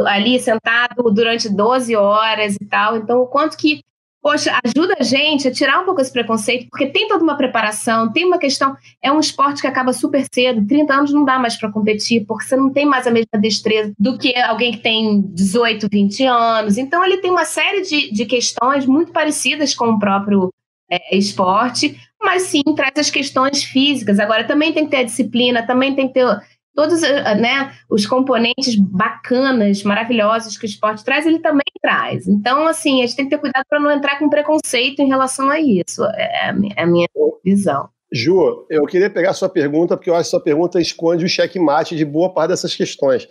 ali sentado durante 12 horas e tal. Então, o quanto que, poxa, ajuda a gente a tirar um pouco esse preconceito, porque tem toda uma preparação, tem uma questão. É um esporte que acaba super cedo, 30 anos não dá mais para competir, porque você não tem mais a mesma destreza do que alguém que tem 18, 20 anos. Então, ele tem uma série de, de questões muito parecidas com o próprio é, esporte, mas sim traz as questões físicas. Agora, também tem que ter a disciplina, também tem que ter todos eh, né, os componentes bacanas, maravilhosos que o esporte traz, ele também traz. Então, assim, a gente tem que ter cuidado para não entrar com preconceito em relação a isso. É, é a minha visão. Ju, eu queria pegar a sua pergunta, porque eu acho que sua pergunta esconde o checkmate de boa parte dessas questões.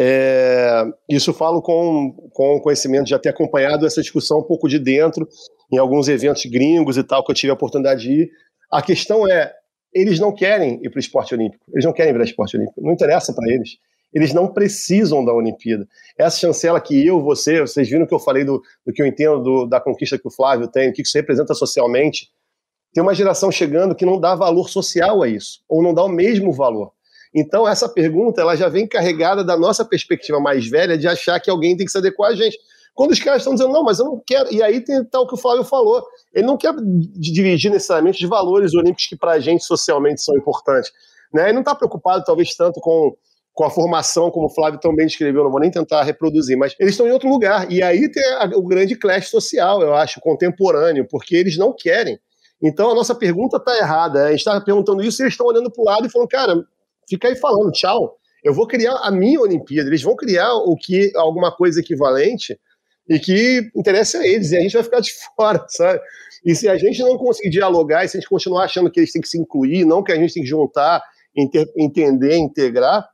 É, isso falo com, com conhecimento de já ter acompanhado essa discussão um pouco de dentro, em alguns eventos gringos e tal, que eu tive a oportunidade de ir. A questão é, eles não querem ir para o esporte olímpico, eles não querem virar esporte olímpico, não interessa para eles. Eles não precisam da Olimpíada. Essa chancela que eu, você, vocês viram que eu falei do, do que eu entendo do, da conquista que o Flávio tem, o que isso representa socialmente. Tem uma geração chegando que não dá valor social a isso, ou não dá o mesmo valor. Então, essa pergunta ela já vem carregada da nossa perspectiva mais velha de achar que alguém tem que se adequar a gente. Quando os caras estão dizendo, não, mas eu não quero. E aí tem tal que o Flávio falou. Ele não quer dividir necessariamente os valores olímpicos que para a gente socialmente são importantes. Né? Ele não está preocupado, talvez, tanto com, com a formação, como o Flávio também descreveu, não vou nem tentar reproduzir, mas eles estão em outro lugar. E aí tem a, o grande clash social, eu acho, contemporâneo, porque eles não querem. Então a nossa pergunta está errada. A gente está perguntando isso e eles estão olhando para o lado e falando, cara, fica aí falando, tchau. Eu vou criar a minha Olimpíada. Eles vão criar o que alguma coisa equivalente e que interessa a eles, e a gente vai ficar de fora, sabe? E se a gente não conseguir dialogar, e se a gente continuar achando que eles têm que se incluir, não que a gente tem que juntar, inter, entender, integrar,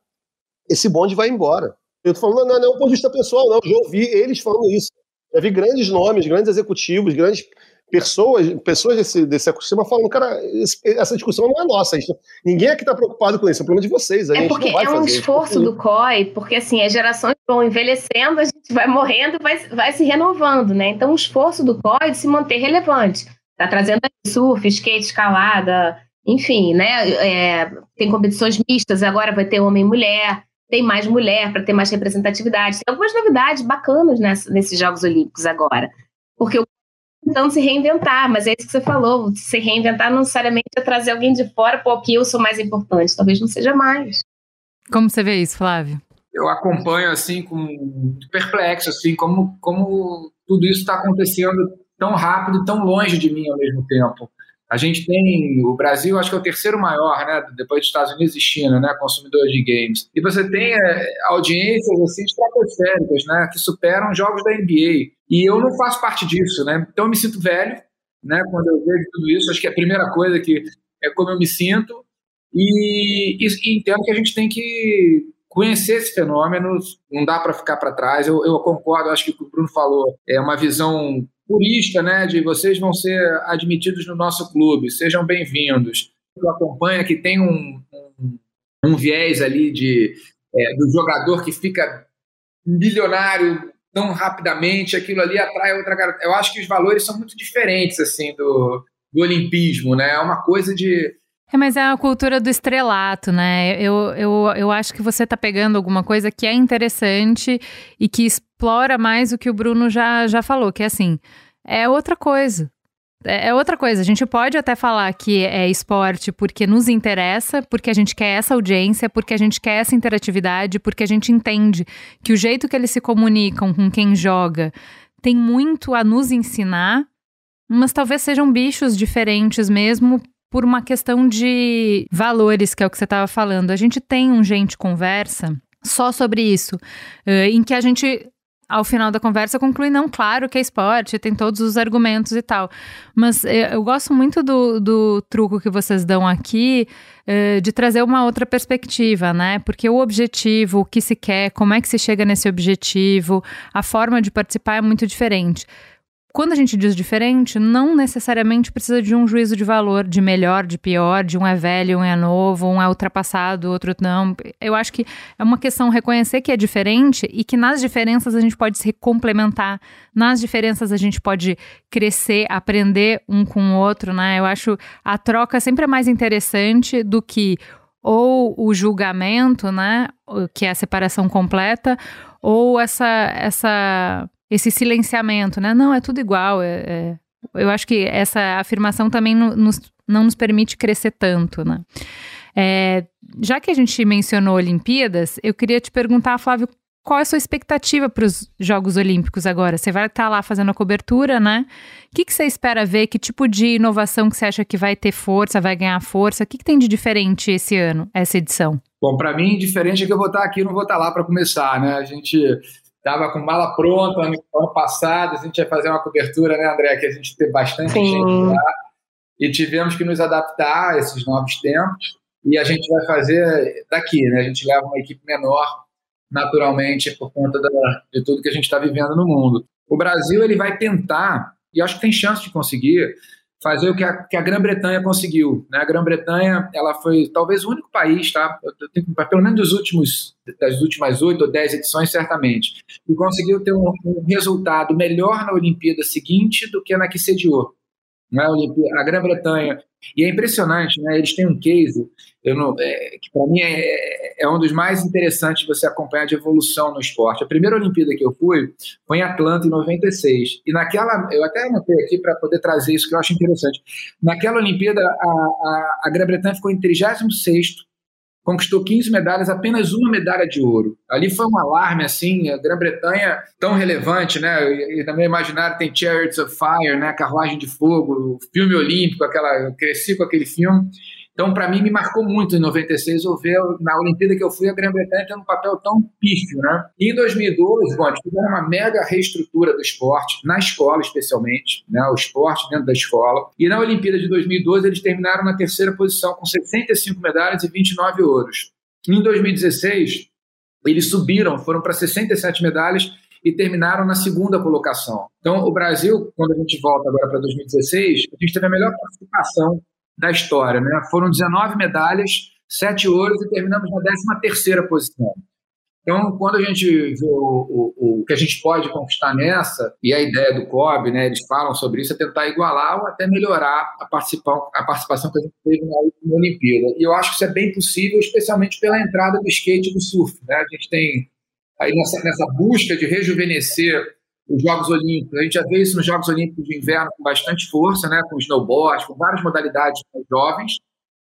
esse bonde vai embora. Eu tô falando, não, não é um ponto de vista pessoal, não. Eu já ouvi eles falando isso. Já vi grandes nomes, grandes executivos, grandes pessoas, pessoas desse, desse ecossistema falando, cara, essa discussão não é nossa. Gente, ninguém aqui está preocupado com isso, é um problema de vocês. é porque é um esforço do COI, porque assim, as gerações vão envelhecendo, a gente vai morrendo vai, vai se renovando, né? Então, o esforço do COI de se manter relevante. Está trazendo surf, skate, escalada, enfim, né? É, tem competições mistas, agora vai ter homem e mulher, tem mais mulher para ter mais representatividade. Tem algumas novidades bacanas nessa, nesses Jogos Olímpicos agora. Porque o tentando se reinventar, mas é isso que você falou, se reinventar não necessariamente é trazer alguém de fora, pô, que eu sou mais importante, talvez não seja mais. Como você vê isso, Flávio? Eu acompanho, assim, com perplexo, assim, como, como tudo isso está acontecendo tão rápido e tão longe de mim ao mesmo tempo. A gente tem, o Brasil acho que é o terceiro maior, né, depois dos Estados Unidos e China, né, consumidores de games. E você tem é, audiências assim estratosféricas, né, que superam jogos da NBA. E eu não faço parte disso, né? Então eu me sinto velho, né, quando eu vejo tudo isso. Acho que é a primeira coisa que é como eu me sinto. E, e, e entendo que a gente tem que conhecer esse fenômeno, não dá para ficar para trás. Eu, eu concordo, acho que o Bruno falou é uma visão purista, né, de vocês vão ser admitidos no nosso clube, sejam bem-vindos. Eu acompanho que tem um, um, um viés ali de, é, do jogador que fica milionário tão rapidamente, aquilo ali atrai outra cara. Eu acho que os valores são muito diferentes assim do, do olimpismo, né? É uma coisa de é, mas é a cultura do estrelato, né? Eu, eu, eu acho que você está pegando alguma coisa que é interessante e que explora mais o que o Bruno já, já falou, que é assim, é outra coisa. É, é outra coisa. A gente pode até falar que é esporte porque nos interessa, porque a gente quer essa audiência, porque a gente quer essa interatividade, porque a gente entende que o jeito que eles se comunicam com quem joga tem muito a nos ensinar, mas talvez sejam bichos diferentes mesmo por uma questão de valores, que é o que você estava falando. A gente tem um gente conversa só sobre isso, uh, em que a gente ao final da conversa conclui, não, claro que é esporte, tem todos os argumentos e tal. Mas eu gosto muito do, do truco que vocês dão aqui uh, de trazer uma outra perspectiva, né? Porque o objetivo, o que se quer, como é que se chega nesse objetivo, a forma de participar é muito diferente. Quando a gente diz diferente, não necessariamente precisa de um juízo de valor, de melhor, de pior, de um é velho, um é novo, um é ultrapassado, outro não. Eu acho que é uma questão reconhecer que é diferente e que nas diferenças a gente pode se complementar, nas diferenças a gente pode crescer, aprender um com o outro, né? Eu acho a troca sempre é mais interessante do que ou o julgamento, né, que é a separação completa, ou essa essa esse silenciamento, né? Não, é tudo igual. É, é... Eu acho que essa afirmação também nos, não nos permite crescer tanto, né? É, já que a gente mencionou Olimpíadas, eu queria te perguntar, Flávio, qual é a sua expectativa para os Jogos Olímpicos agora? Você vai estar lá fazendo a cobertura, né? O que, que, você espera ver? Que tipo de inovação que você acha que vai ter força, vai ganhar força? O que, que tem de diferente esse ano, essa edição? Bom, para mim, diferente é que eu vou estar aqui, não vou estar lá para começar, né? A gente estava com mala pronta ano, ano, passado, a gente ia fazer uma cobertura, né, André, que a gente teve bastante Sim. gente lá, e tivemos que nos adaptar a esses novos tempos, e a gente vai fazer daqui, né, a gente leva uma equipe menor, naturalmente, por conta da, de tudo que a gente está vivendo no mundo. O Brasil, ele vai tentar, e acho que tem chance de conseguir, fazer o que a, que a Grã-Bretanha conseguiu. Né? A Grã-Bretanha ela foi talvez o único país, tá? Tenho, pelo menos dos últimos, das últimas oito ou dez edições, certamente, que conseguiu ter um, um resultado melhor na Olimpíada seguinte do que na que sediou né, a Grã-Bretanha. E é impressionante, né? Eles têm um case não, é, que para mim é, é, um dos mais interessantes você acompanhar de evolução no esporte. A primeira Olimpíada que eu fui foi em Atlanta, em 96. E naquela, eu até anotei aqui para poder trazer isso que eu acho interessante. Naquela Olimpíada, a, a, a Grã-Bretanha ficou em 36 conquistou 15 medalhas, apenas uma medalha de ouro. Ali foi um alarme, assim, a Grã-Bretanha tão relevante, né? E, também imaginar tem Chariots of Fire, né? Carruagem de Fogo, filme olímpico, aquela, eu cresci com aquele filme. Então, para mim, me marcou muito em 96 eu ver na Olimpíada que eu fui a Grã-Bretanha tendo um papel tão pífio, né? E em 2012, bom, tiveram uma mega reestrutura do esporte, na escola especialmente, né? O esporte dentro da escola. E na Olimpíada de 2012 eles terminaram na terceira posição com 65 medalhas e 29 ouros. Em 2016 eles subiram, foram para 67 medalhas e terminaram na segunda colocação. Então, o Brasil, quando a gente volta agora para 2016, a gente teve a melhor participação da história. Né? Foram 19 medalhas, 7 ouros e terminamos na 13 terceira posição. Então, quando a gente vê o, o, o, que a gente pode conquistar nessa, e a ideia do COB, né, eles falam sobre isso, é tentar igualar ou até melhorar a, participação, a participação que a gente teve na última Olimpíada. E eu acho que isso é bem possível, especialmente pela entrada do skate e do surf. Né? A gente tem, aí nessa, nessa busca de rejuvenescer os Jogos Olímpicos. A gente já vê isso nos Jogos Olímpicos de Inverno com bastante força, né, com snowboard, com várias modalidades jovens,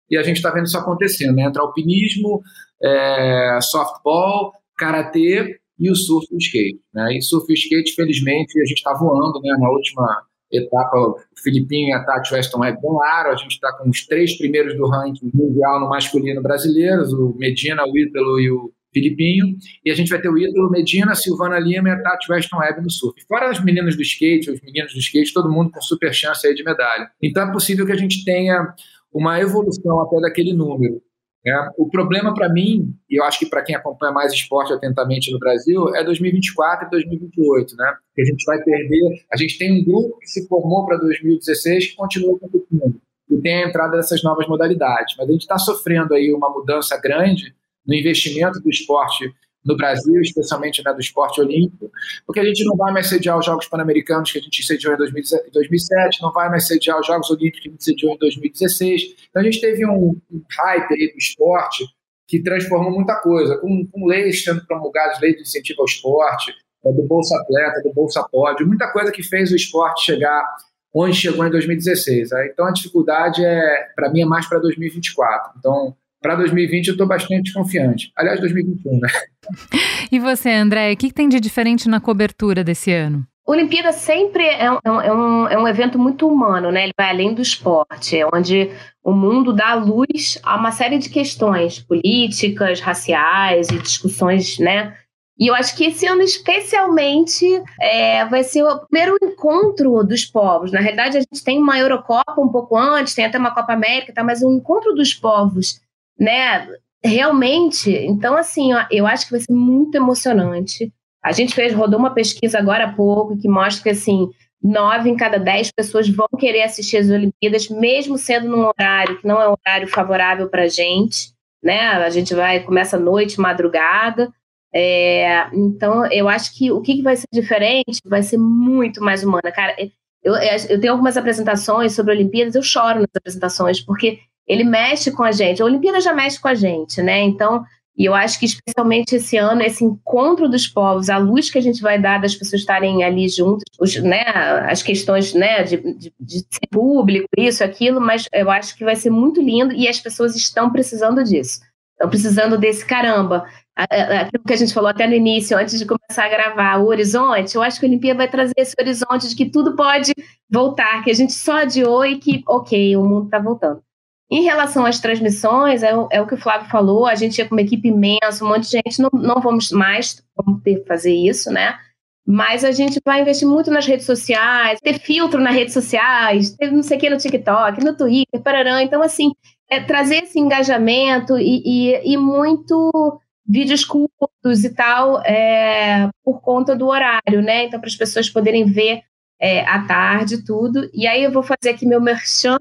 e a gente está vendo isso acontecendo. Né? Entra alpinismo, é, softball, karatê e o surf e o skate. Né? E surf e skate, felizmente, a gente está voando né, na última etapa. O Filipinho e a Tati Weston ganharam. A gente está com os três primeiros do ranking mundial no masculino brasileiro, o Medina, o Ítalo e o Filipinho, e a gente vai ter o ídolo Medina, Silvana Lima e a Tati Weston Webb no surf. Fora as meninas do skate, os meninos do skate, todo mundo com super chance aí de medalha. Então é possível que a gente tenha uma evolução até daquele número. Né? O problema para mim, e eu acho que para quem acompanha mais esporte atentamente no Brasil, é 2024 e 2028, né? Que a gente vai perder. A gente tem um grupo que se formou para 2016 que continua competindo e tem a entrada dessas novas modalidades. Mas a gente está sofrendo aí uma mudança grande no investimento do esporte no Brasil, especialmente né, do esporte olímpico, porque a gente não vai mais sediar os Jogos Pan-Americanos que a gente sediou em 2007, não vai mais sediar os Jogos Olímpicos que a gente sediou em 2016. Então a gente teve um, um hype aí do esporte que transformou muita coisa, com, com leis sendo promulgadas, leis de incentivo ao esporte, é, do Bolsa Atleta, do Bolsa Pódio, muita coisa que fez o esporte chegar onde chegou em 2016. Então a dificuldade é, para mim, é mais para 2024. Então para 2020 eu estou bastante confiante. Aliás, 2021, né? E você, André, o que, tem de diferente na cobertura desse ano? Olimpíada sempre é um, é, um, é um evento muito humano, né? Ele vai além do esporte, é onde o mundo dá luz a uma série de questões políticas, raciais e discussões, né? E eu acho que esse ano, especialmente, é, vai ser o primeiro encontro dos povos. Na realidade, a gente tem uma Eurocopa um pouco antes, tem até uma Copa América, tá? mas o encontro dos povos né? Realmente, então assim, eu acho que vai ser muito emocionante. A gente fez, rodou uma pesquisa agora há pouco que mostra que assim, nove em cada dez pessoas vão querer assistir as Olimpíadas, mesmo sendo num horário que não é um horário favorável para a gente, né? A gente vai, começa noite, madrugada. É, então, eu acho que o que vai ser diferente vai ser muito mais humana. Cara, eu, eu tenho algumas apresentações sobre Olimpíadas, eu choro nas apresentações, porque ele mexe com a gente. A Olimpíada já mexe com a gente, né? Então, e eu acho que especialmente esse ano, esse encontro dos povos, a luz que a gente vai dar das pessoas estarem ali juntas, os, né, as questões né, de, de, de ser público, isso, aquilo, mas eu acho que vai ser muito lindo e as pessoas estão precisando disso. Estão precisando desse caramba. Aquilo que a gente falou até no início, antes de começar a gravar, o horizonte, eu acho que a Olimpíada vai trazer esse horizonte de que tudo pode voltar, que a gente só adiou e que, ok, o mundo está voltando. Em relação às transmissões, é o, é o, que o Flávio falou, a gente ia com uma equipe imensa, um monte de gente, não, não vamos mais vamos ter que fazer isso, né? Mas a gente vai investir muito nas redes sociais, ter filtro nas redes sociais, ter não sei o que no TikTok, no Twitter, parará. Então, assim, é trazer esse engajamento e, e, e muito vídeos curtos e tal, é, por conta do horário, né? Então, para as pessoas poderem ver é, à tarde, tudo. E aí eu vou fazer aqui meu merchan.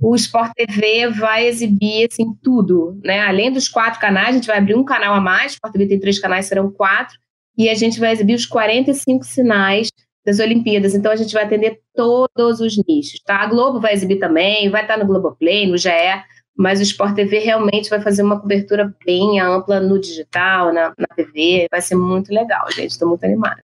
O Sport TV vai exibir assim tudo, né? Além dos quatro canais, a gente vai abrir um canal a mais. O Sport TV tem três canais, serão quatro. E a gente vai exibir os 45 sinais das Olimpíadas. Então a gente vai atender todos os nichos, tá? A Globo vai exibir também, vai estar no Globoplay, no GE, mas o Sport TV realmente vai fazer uma cobertura bem ampla no digital, na, na TV. Vai ser muito legal, gente. Estou muito animada.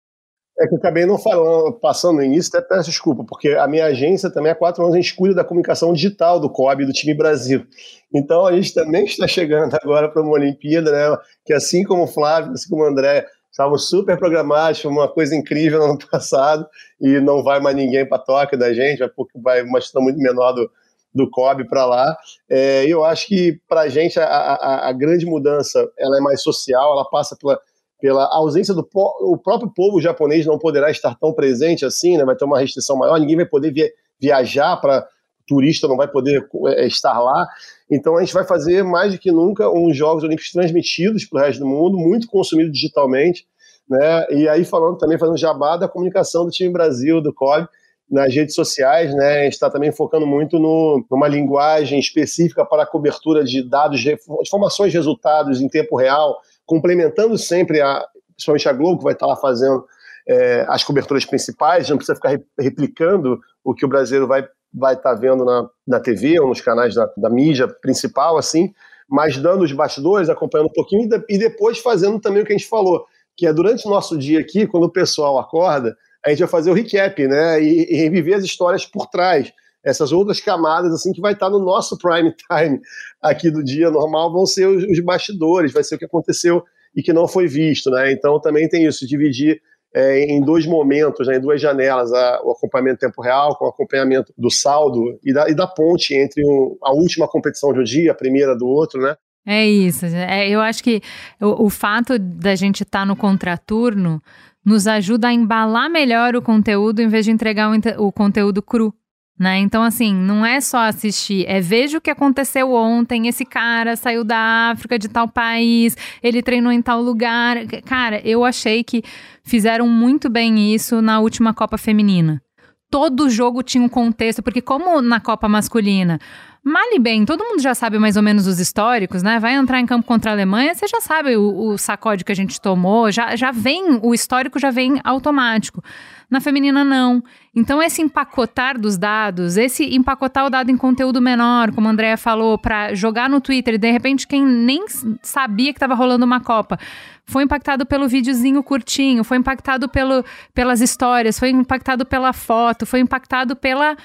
É que eu acabei não falando, passando nisso, até peço desculpa, porque a minha agência também há quatro anos a gente cuida da comunicação digital do COB do time Brasil. Então a gente também está chegando agora para uma Olimpíada, né? Que assim como o Flávio, assim como o André, estavam super programados, uma coisa incrível no ano passado, e não vai mais ninguém para toque da gente, porque vai uma questão muito menor do, do COB para lá. É, eu acho que para a gente a, a, grande mudança ela é mais social, ela passa pela pela ausência do o próprio povo japonês não poderá estar tão presente assim, né? vai ter uma restrição maior, ninguém vai poder via, viajar para turista, não vai poder é, estar lá. Então a gente vai fazer mais do que nunca uns Jogos Olímpicos transmitidos para o resto do mundo, muito consumido digitalmente, né? E aí falando também, fazendo jabá da comunicação do time Brasil, do COB, nas redes sociais, né? A gente está também focando muito no, numa linguagem específica para a cobertura de dados, de informações, resultados em tempo real, complementando sempre, a, principalmente a Globo, que vai estar lá fazendo é, as coberturas principais, não precisa ficar replicando o que o brasileiro vai vai estar vendo na, na TV ou nos canais da, da mídia principal, assim, mas dando os bastidores, acompanhando um pouquinho e, e depois fazendo também o que a gente falou, que é durante o nosso dia aqui, quando o pessoal acorda, a gente vai fazer o recap, né, e, e reviver as histórias por trás essas outras camadas assim que vai estar no nosso prime time aqui do dia normal vão ser os, bastidores, vai ser o que aconteceu e que não foi visto, né? Então também tem isso, dividir é, em dois momentos, né, em duas janelas, a, o acompanhamento em tempo real, com o acompanhamento do saldo e da, e da ponte entre um, a última competição de um dia, a primeira do outro, né? É isso. É, eu acho que o, o fato da gente estar tá no contraturno nos ajuda a embalar melhor o conteúdo em vez de entregar o, o conteúdo cru. Né? Então, assim, não é só assistir, é veja o que aconteceu ontem. Esse cara saiu da África, de tal país, ele treinou em tal lugar. Cara, eu achei que fizeram muito bem isso na última Copa Feminina. Todo jogo tinha um contexto, porque, como na Copa Masculina, Male bem, todo mundo já sabe mais ou menos os históricos, né? Vai entrar em campo contra a Alemanha, você já sabe o, o sacode que a gente tomou, já, já vem, o histórico já vem automático. Na feminina, não. Então, esse empacotar dos dados, esse empacotar o dado em conteúdo menor, como a Andrea falou, para jogar no Twitter, e de repente quem nem sabia que estava rolando uma Copa, foi impactado pelo videozinho curtinho, foi impactado pelo, pelas histórias, foi impactado pela foto, foi impactado pela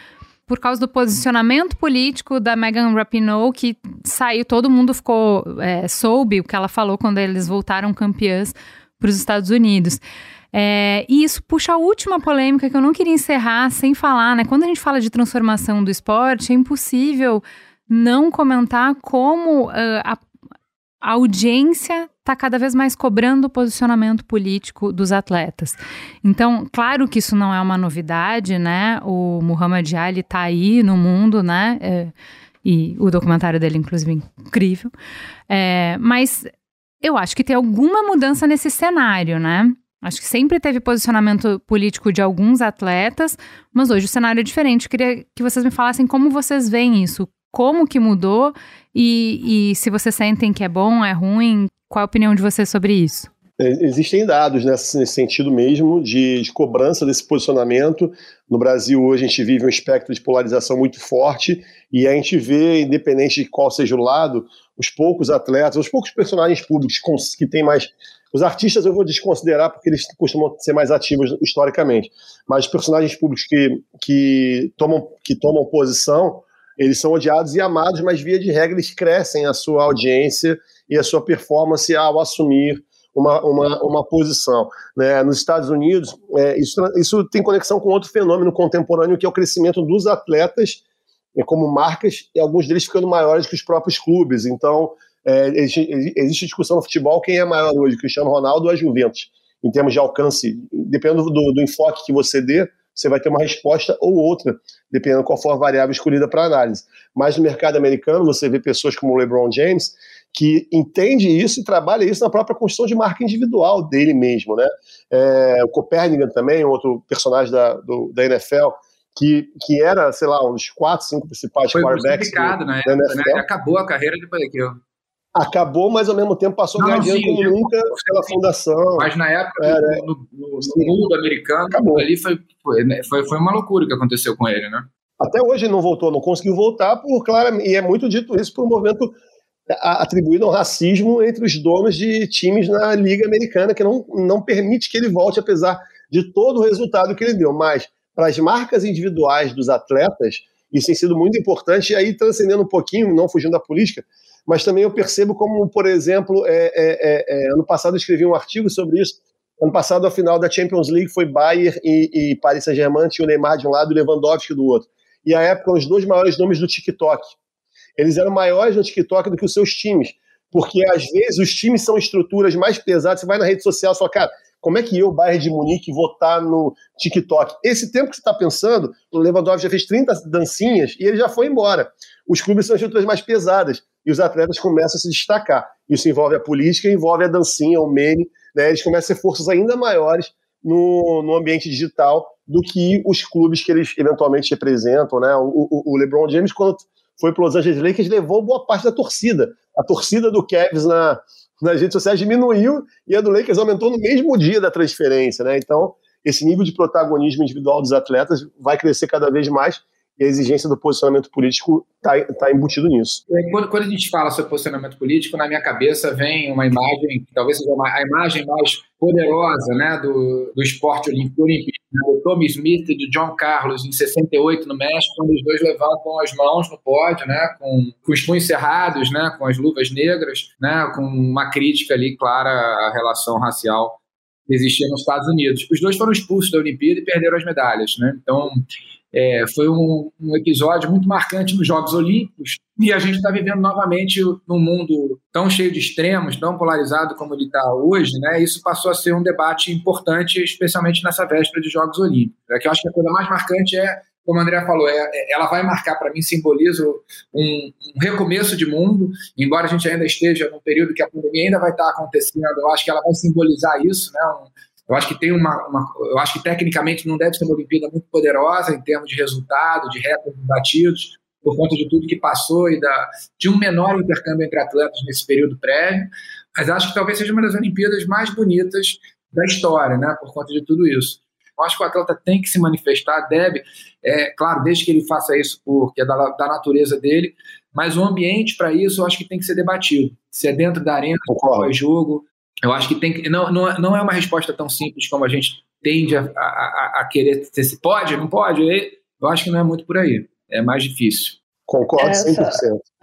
por causa do posicionamento político da Megan Rapinoe, que saiu, todo mundo ficou, é, soube o que ela falou quando eles voltaram campeãs para os Estados Unidos. É, e isso puxa a última polêmica que eu não queria encerrar sem falar, né? Quando a gente fala de transformação do esporte, é impossível não comentar como uh, a, a audiência está cada vez mais cobrando o posicionamento político dos atletas. Então, claro que isso não é uma novidade, né? O Muhammad Ali está aí no mundo, né? É, e o documentário dele, inclusive, incrível. É, mas eu acho que tem alguma mudança nesse cenário, né? Acho que sempre teve posicionamento político de alguns atletas, mas hoje o cenário é diferente. Eu queria que vocês me falassem como vocês veem isso, como que mudou e, e se vocês sentem que é bom, é ruim, qual a opinião de vocês sobre isso? É, existem dados nesse, nesse sentido mesmo de, de, cobrança desse posicionamento. No Brasil, hoje, a gente vive um espectro de polarização muito forte e a gente vê, independente de qual seja o lado, os poucos atletas, os poucos personagens públicos que têm mais os artistas eu vou desconsiderar porque eles costumam ser mais ativos historicamente, mas os personagens públicos que, que, tomam, que tomam posição, eles são odiados e amados, mas via de regra eles crescem a sua audiência e a sua performance ao assumir uma, uma, uma posição. Né? Nos Estados Unidos, é, isso, isso tem conexão com outro fenômeno contemporâneo, que é o crescimento dos atletas é, como marcas, e alguns deles ficando maiores que os próprios clubes. Então, é, existe, existe, discussão no futebol quem é maior hoje, Cristiano Ronaldo ou a Juventus, em termos de alcance. Dependendo do, do enfoque que você dê, você vai ter uma resposta ou outra, dependendo qual for a variável escolhida para análise. Mas no mercado americano, você vê pessoas como o LeBron James, que entende isso e trabalha isso na própria construção de marca individual dele mesmo, né? É, o Copernican também, outro personagem da, do, da NFL, que, que era, sei lá, um dos quatro, cinco principais Foi quarterbacks do, né? Ele acabou a carreira depois daquilo. Acabou, mas ao mesmo tempo passou ganhando como nunca pela fundação. Mas na época, é, no, no, no, mundo americano, acabou. ali foi, foi, né, foi, uma loucura que aconteceu com ele, né? Até hoje não voltou, não conseguiu voltar, por claro, e é muito dito isso por um movimento atribuído ao racismo entre os donos de times na Liga Americana, que não, não permite que ele volte, apesar de todo o resultado que ele deu. Mas, para as marcas individuais dos atletas, isso tem sido muito importante, e aí transcendendo um pouquinho, não fugindo da política, mas também eu percebo como, por exemplo, é, é, é, é ano passado eu escrevi um artigo sobre isso. Ano passado, a final da Champions League foi Bayern e, e Paris Saint-Germain, tinha o Neymar de um lado e o Lewandowski do outro. E a época, os dois maiores nomes do TikTok. Eles eram maiores no TikTok do que os seus times. Porque, às vezes, os times são estruturas mais pesadas. Você vai na rede social e fala, cara, como é que eu, Bayern de Munique, vou estar no TikTok? Esse tempo que você está pensando, o Lewandowski já fez 30 dancinhas e ele já foi embora. Os clubes são estruturas mais pesadas e os atletas começam a se destacar. Isso envolve a política, envolve a dancinha, o meme. Né? Eles começam a ser forças ainda maiores no, no ambiente digital do que os clubes que eles eventualmente representam. Né? O, o, o LeBron James, quando foi para os Angeles Lakers, levou boa parte da torcida. A torcida do Cavs na, nas redes sociais diminuiu e a do Lakers aumentou no mesmo dia da transferência. Né? Então, esse nível de protagonismo individual dos atletas vai crescer cada vez mais e a exigência do posicionamento político está tá embutido nisso. Quando, quando, a gente fala sobre posicionamento político, na minha cabeça vem uma imagem, talvez seja a imagem mais poderosa né, do, do esporte olímpico, né, do Tommy Smith e do John Carlos, em 68, no México, quando os dois levantam as mãos no pódio, né, com, com os punhos cerrados, né, com as luvas negras, né, com uma crítica ali clara à relação racial que existia nos Estados Unidos. Os dois foram expulsos da Olimpíada e perderam as medalhas. Né? Então, é, foi um, um, episódio muito marcante nos Jogos Olímpicos e a gente está vivendo novamente num mundo tão cheio de extremos, tão polarizado como ele está hoje, né? Isso passou a ser um debate importante, especialmente nessa véspera de Jogos Olímpicos. É que eu acho que a coisa mais marcante é, como a Andrea falou, é, é ela vai marcar para mim simboliza um, um, recomeço de mundo, embora a gente ainda esteja num período que a pandemia ainda vai estar tá acontecendo. Eu acho que ela vai simbolizar isso, né? Um, eu acho que tem uma, uma, eu acho que tecnicamente não deve ser uma Olimpíada muito poderosa em termos de resultado, de recordes batidos, por conta de tudo que passou e da, de um menor intercâmbio entre atletas nesse período prévio. Mas acho que talvez seja uma das Olimpíadas mais bonitas da história, né? Por conta de tudo isso. Eu acho que o atleta tem que se manifestar, deve, é, claro, desde que ele faça isso porque é da, da natureza dele, mas o ambiente para isso eu acho que tem que ser debatido. Se é dentro da arena, pós-jogo, eu acho que tem que. Não, não, não é uma resposta tão simples como a gente tende a, a, a querer. Se pode, não pode? Eu acho que não é muito por aí. É mais difícil. Concordo 100%.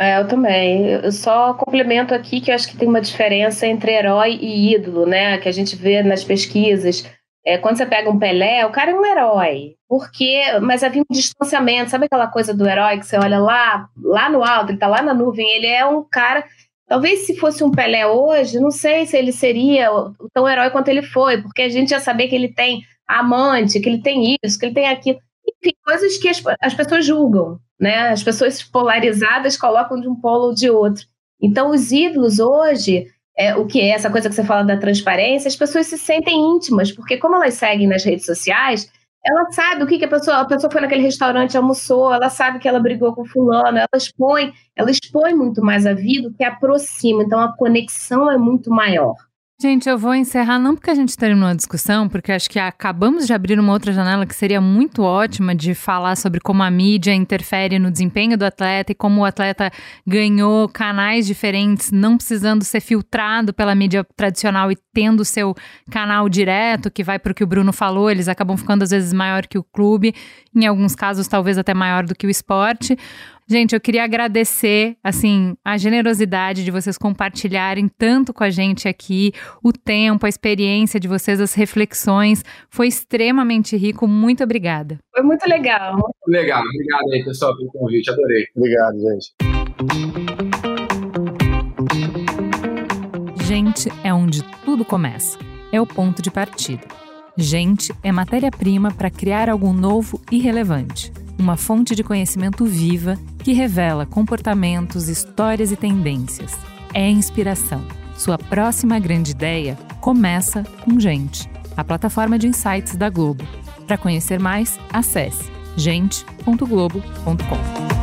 É, é, eu também. Eu só complemento aqui que eu acho que tem uma diferença entre herói e ídolo, né? Que a gente vê nas pesquisas. É, quando você pega um Pelé, o cara é um herói. Porque, mas havia um distanciamento, sabe aquela coisa do herói que você olha lá, lá no alto, ele tá lá na nuvem, ele é um cara Talvez se fosse um Pelé hoje, não sei se ele seria tão herói quanto ele foi, porque a gente já sabia que ele tem amante, que ele tem isso, que ele tem aquilo. Enfim, coisas que as, as pessoas julgam, né? As pessoas polarizadas colocam de um polo ou de outro. Então, os ídolos hoje, é, o que é essa coisa que você fala da transparência, as pessoas se sentem íntimas, porque como elas seguem nas redes sociais, ela sabe o que, que a pessoa. A pessoa foi naquele restaurante, almoçou, ela sabe que ela brigou com fulano, ela expõe, ela expõe muito mais a vida que aproxima. Então a conexão é muito maior. Gente, eu vou encerrar não porque a gente terminou a discussão, porque acho que acabamos de abrir uma outra janela que seria muito ótima de falar sobre como a mídia interfere no desempenho do atleta e como o atleta ganhou canais diferentes, não precisando ser filtrado pela mídia tradicional e tendo seu canal direto, que vai para o que o Bruno falou, eles acabam ficando às vezes maior que o clube, em alguns casos talvez até maior do que o esporte. Gente, eu queria agradecer, assim, a generosidade de vocês compartilharem tanto com a gente aqui, o tempo, a experiência de vocês, as reflexões. Foi extremamente rico. Muito obrigada. Foi muito legal. Legal. Obrigado aí, pessoal, pelo convite. Adorei. Obrigado, gente. Gente é onde tudo começa. É o ponto de partida. Gente é matéria-prima para criar algo novo e relevante uma fonte de conhecimento viva que revela comportamentos, histórias e tendências. é inspiração. Sua próxima grande ideia começa com Gente, a plataforma de insights da Globo. Para conhecer mais, acesse gente.globo.com.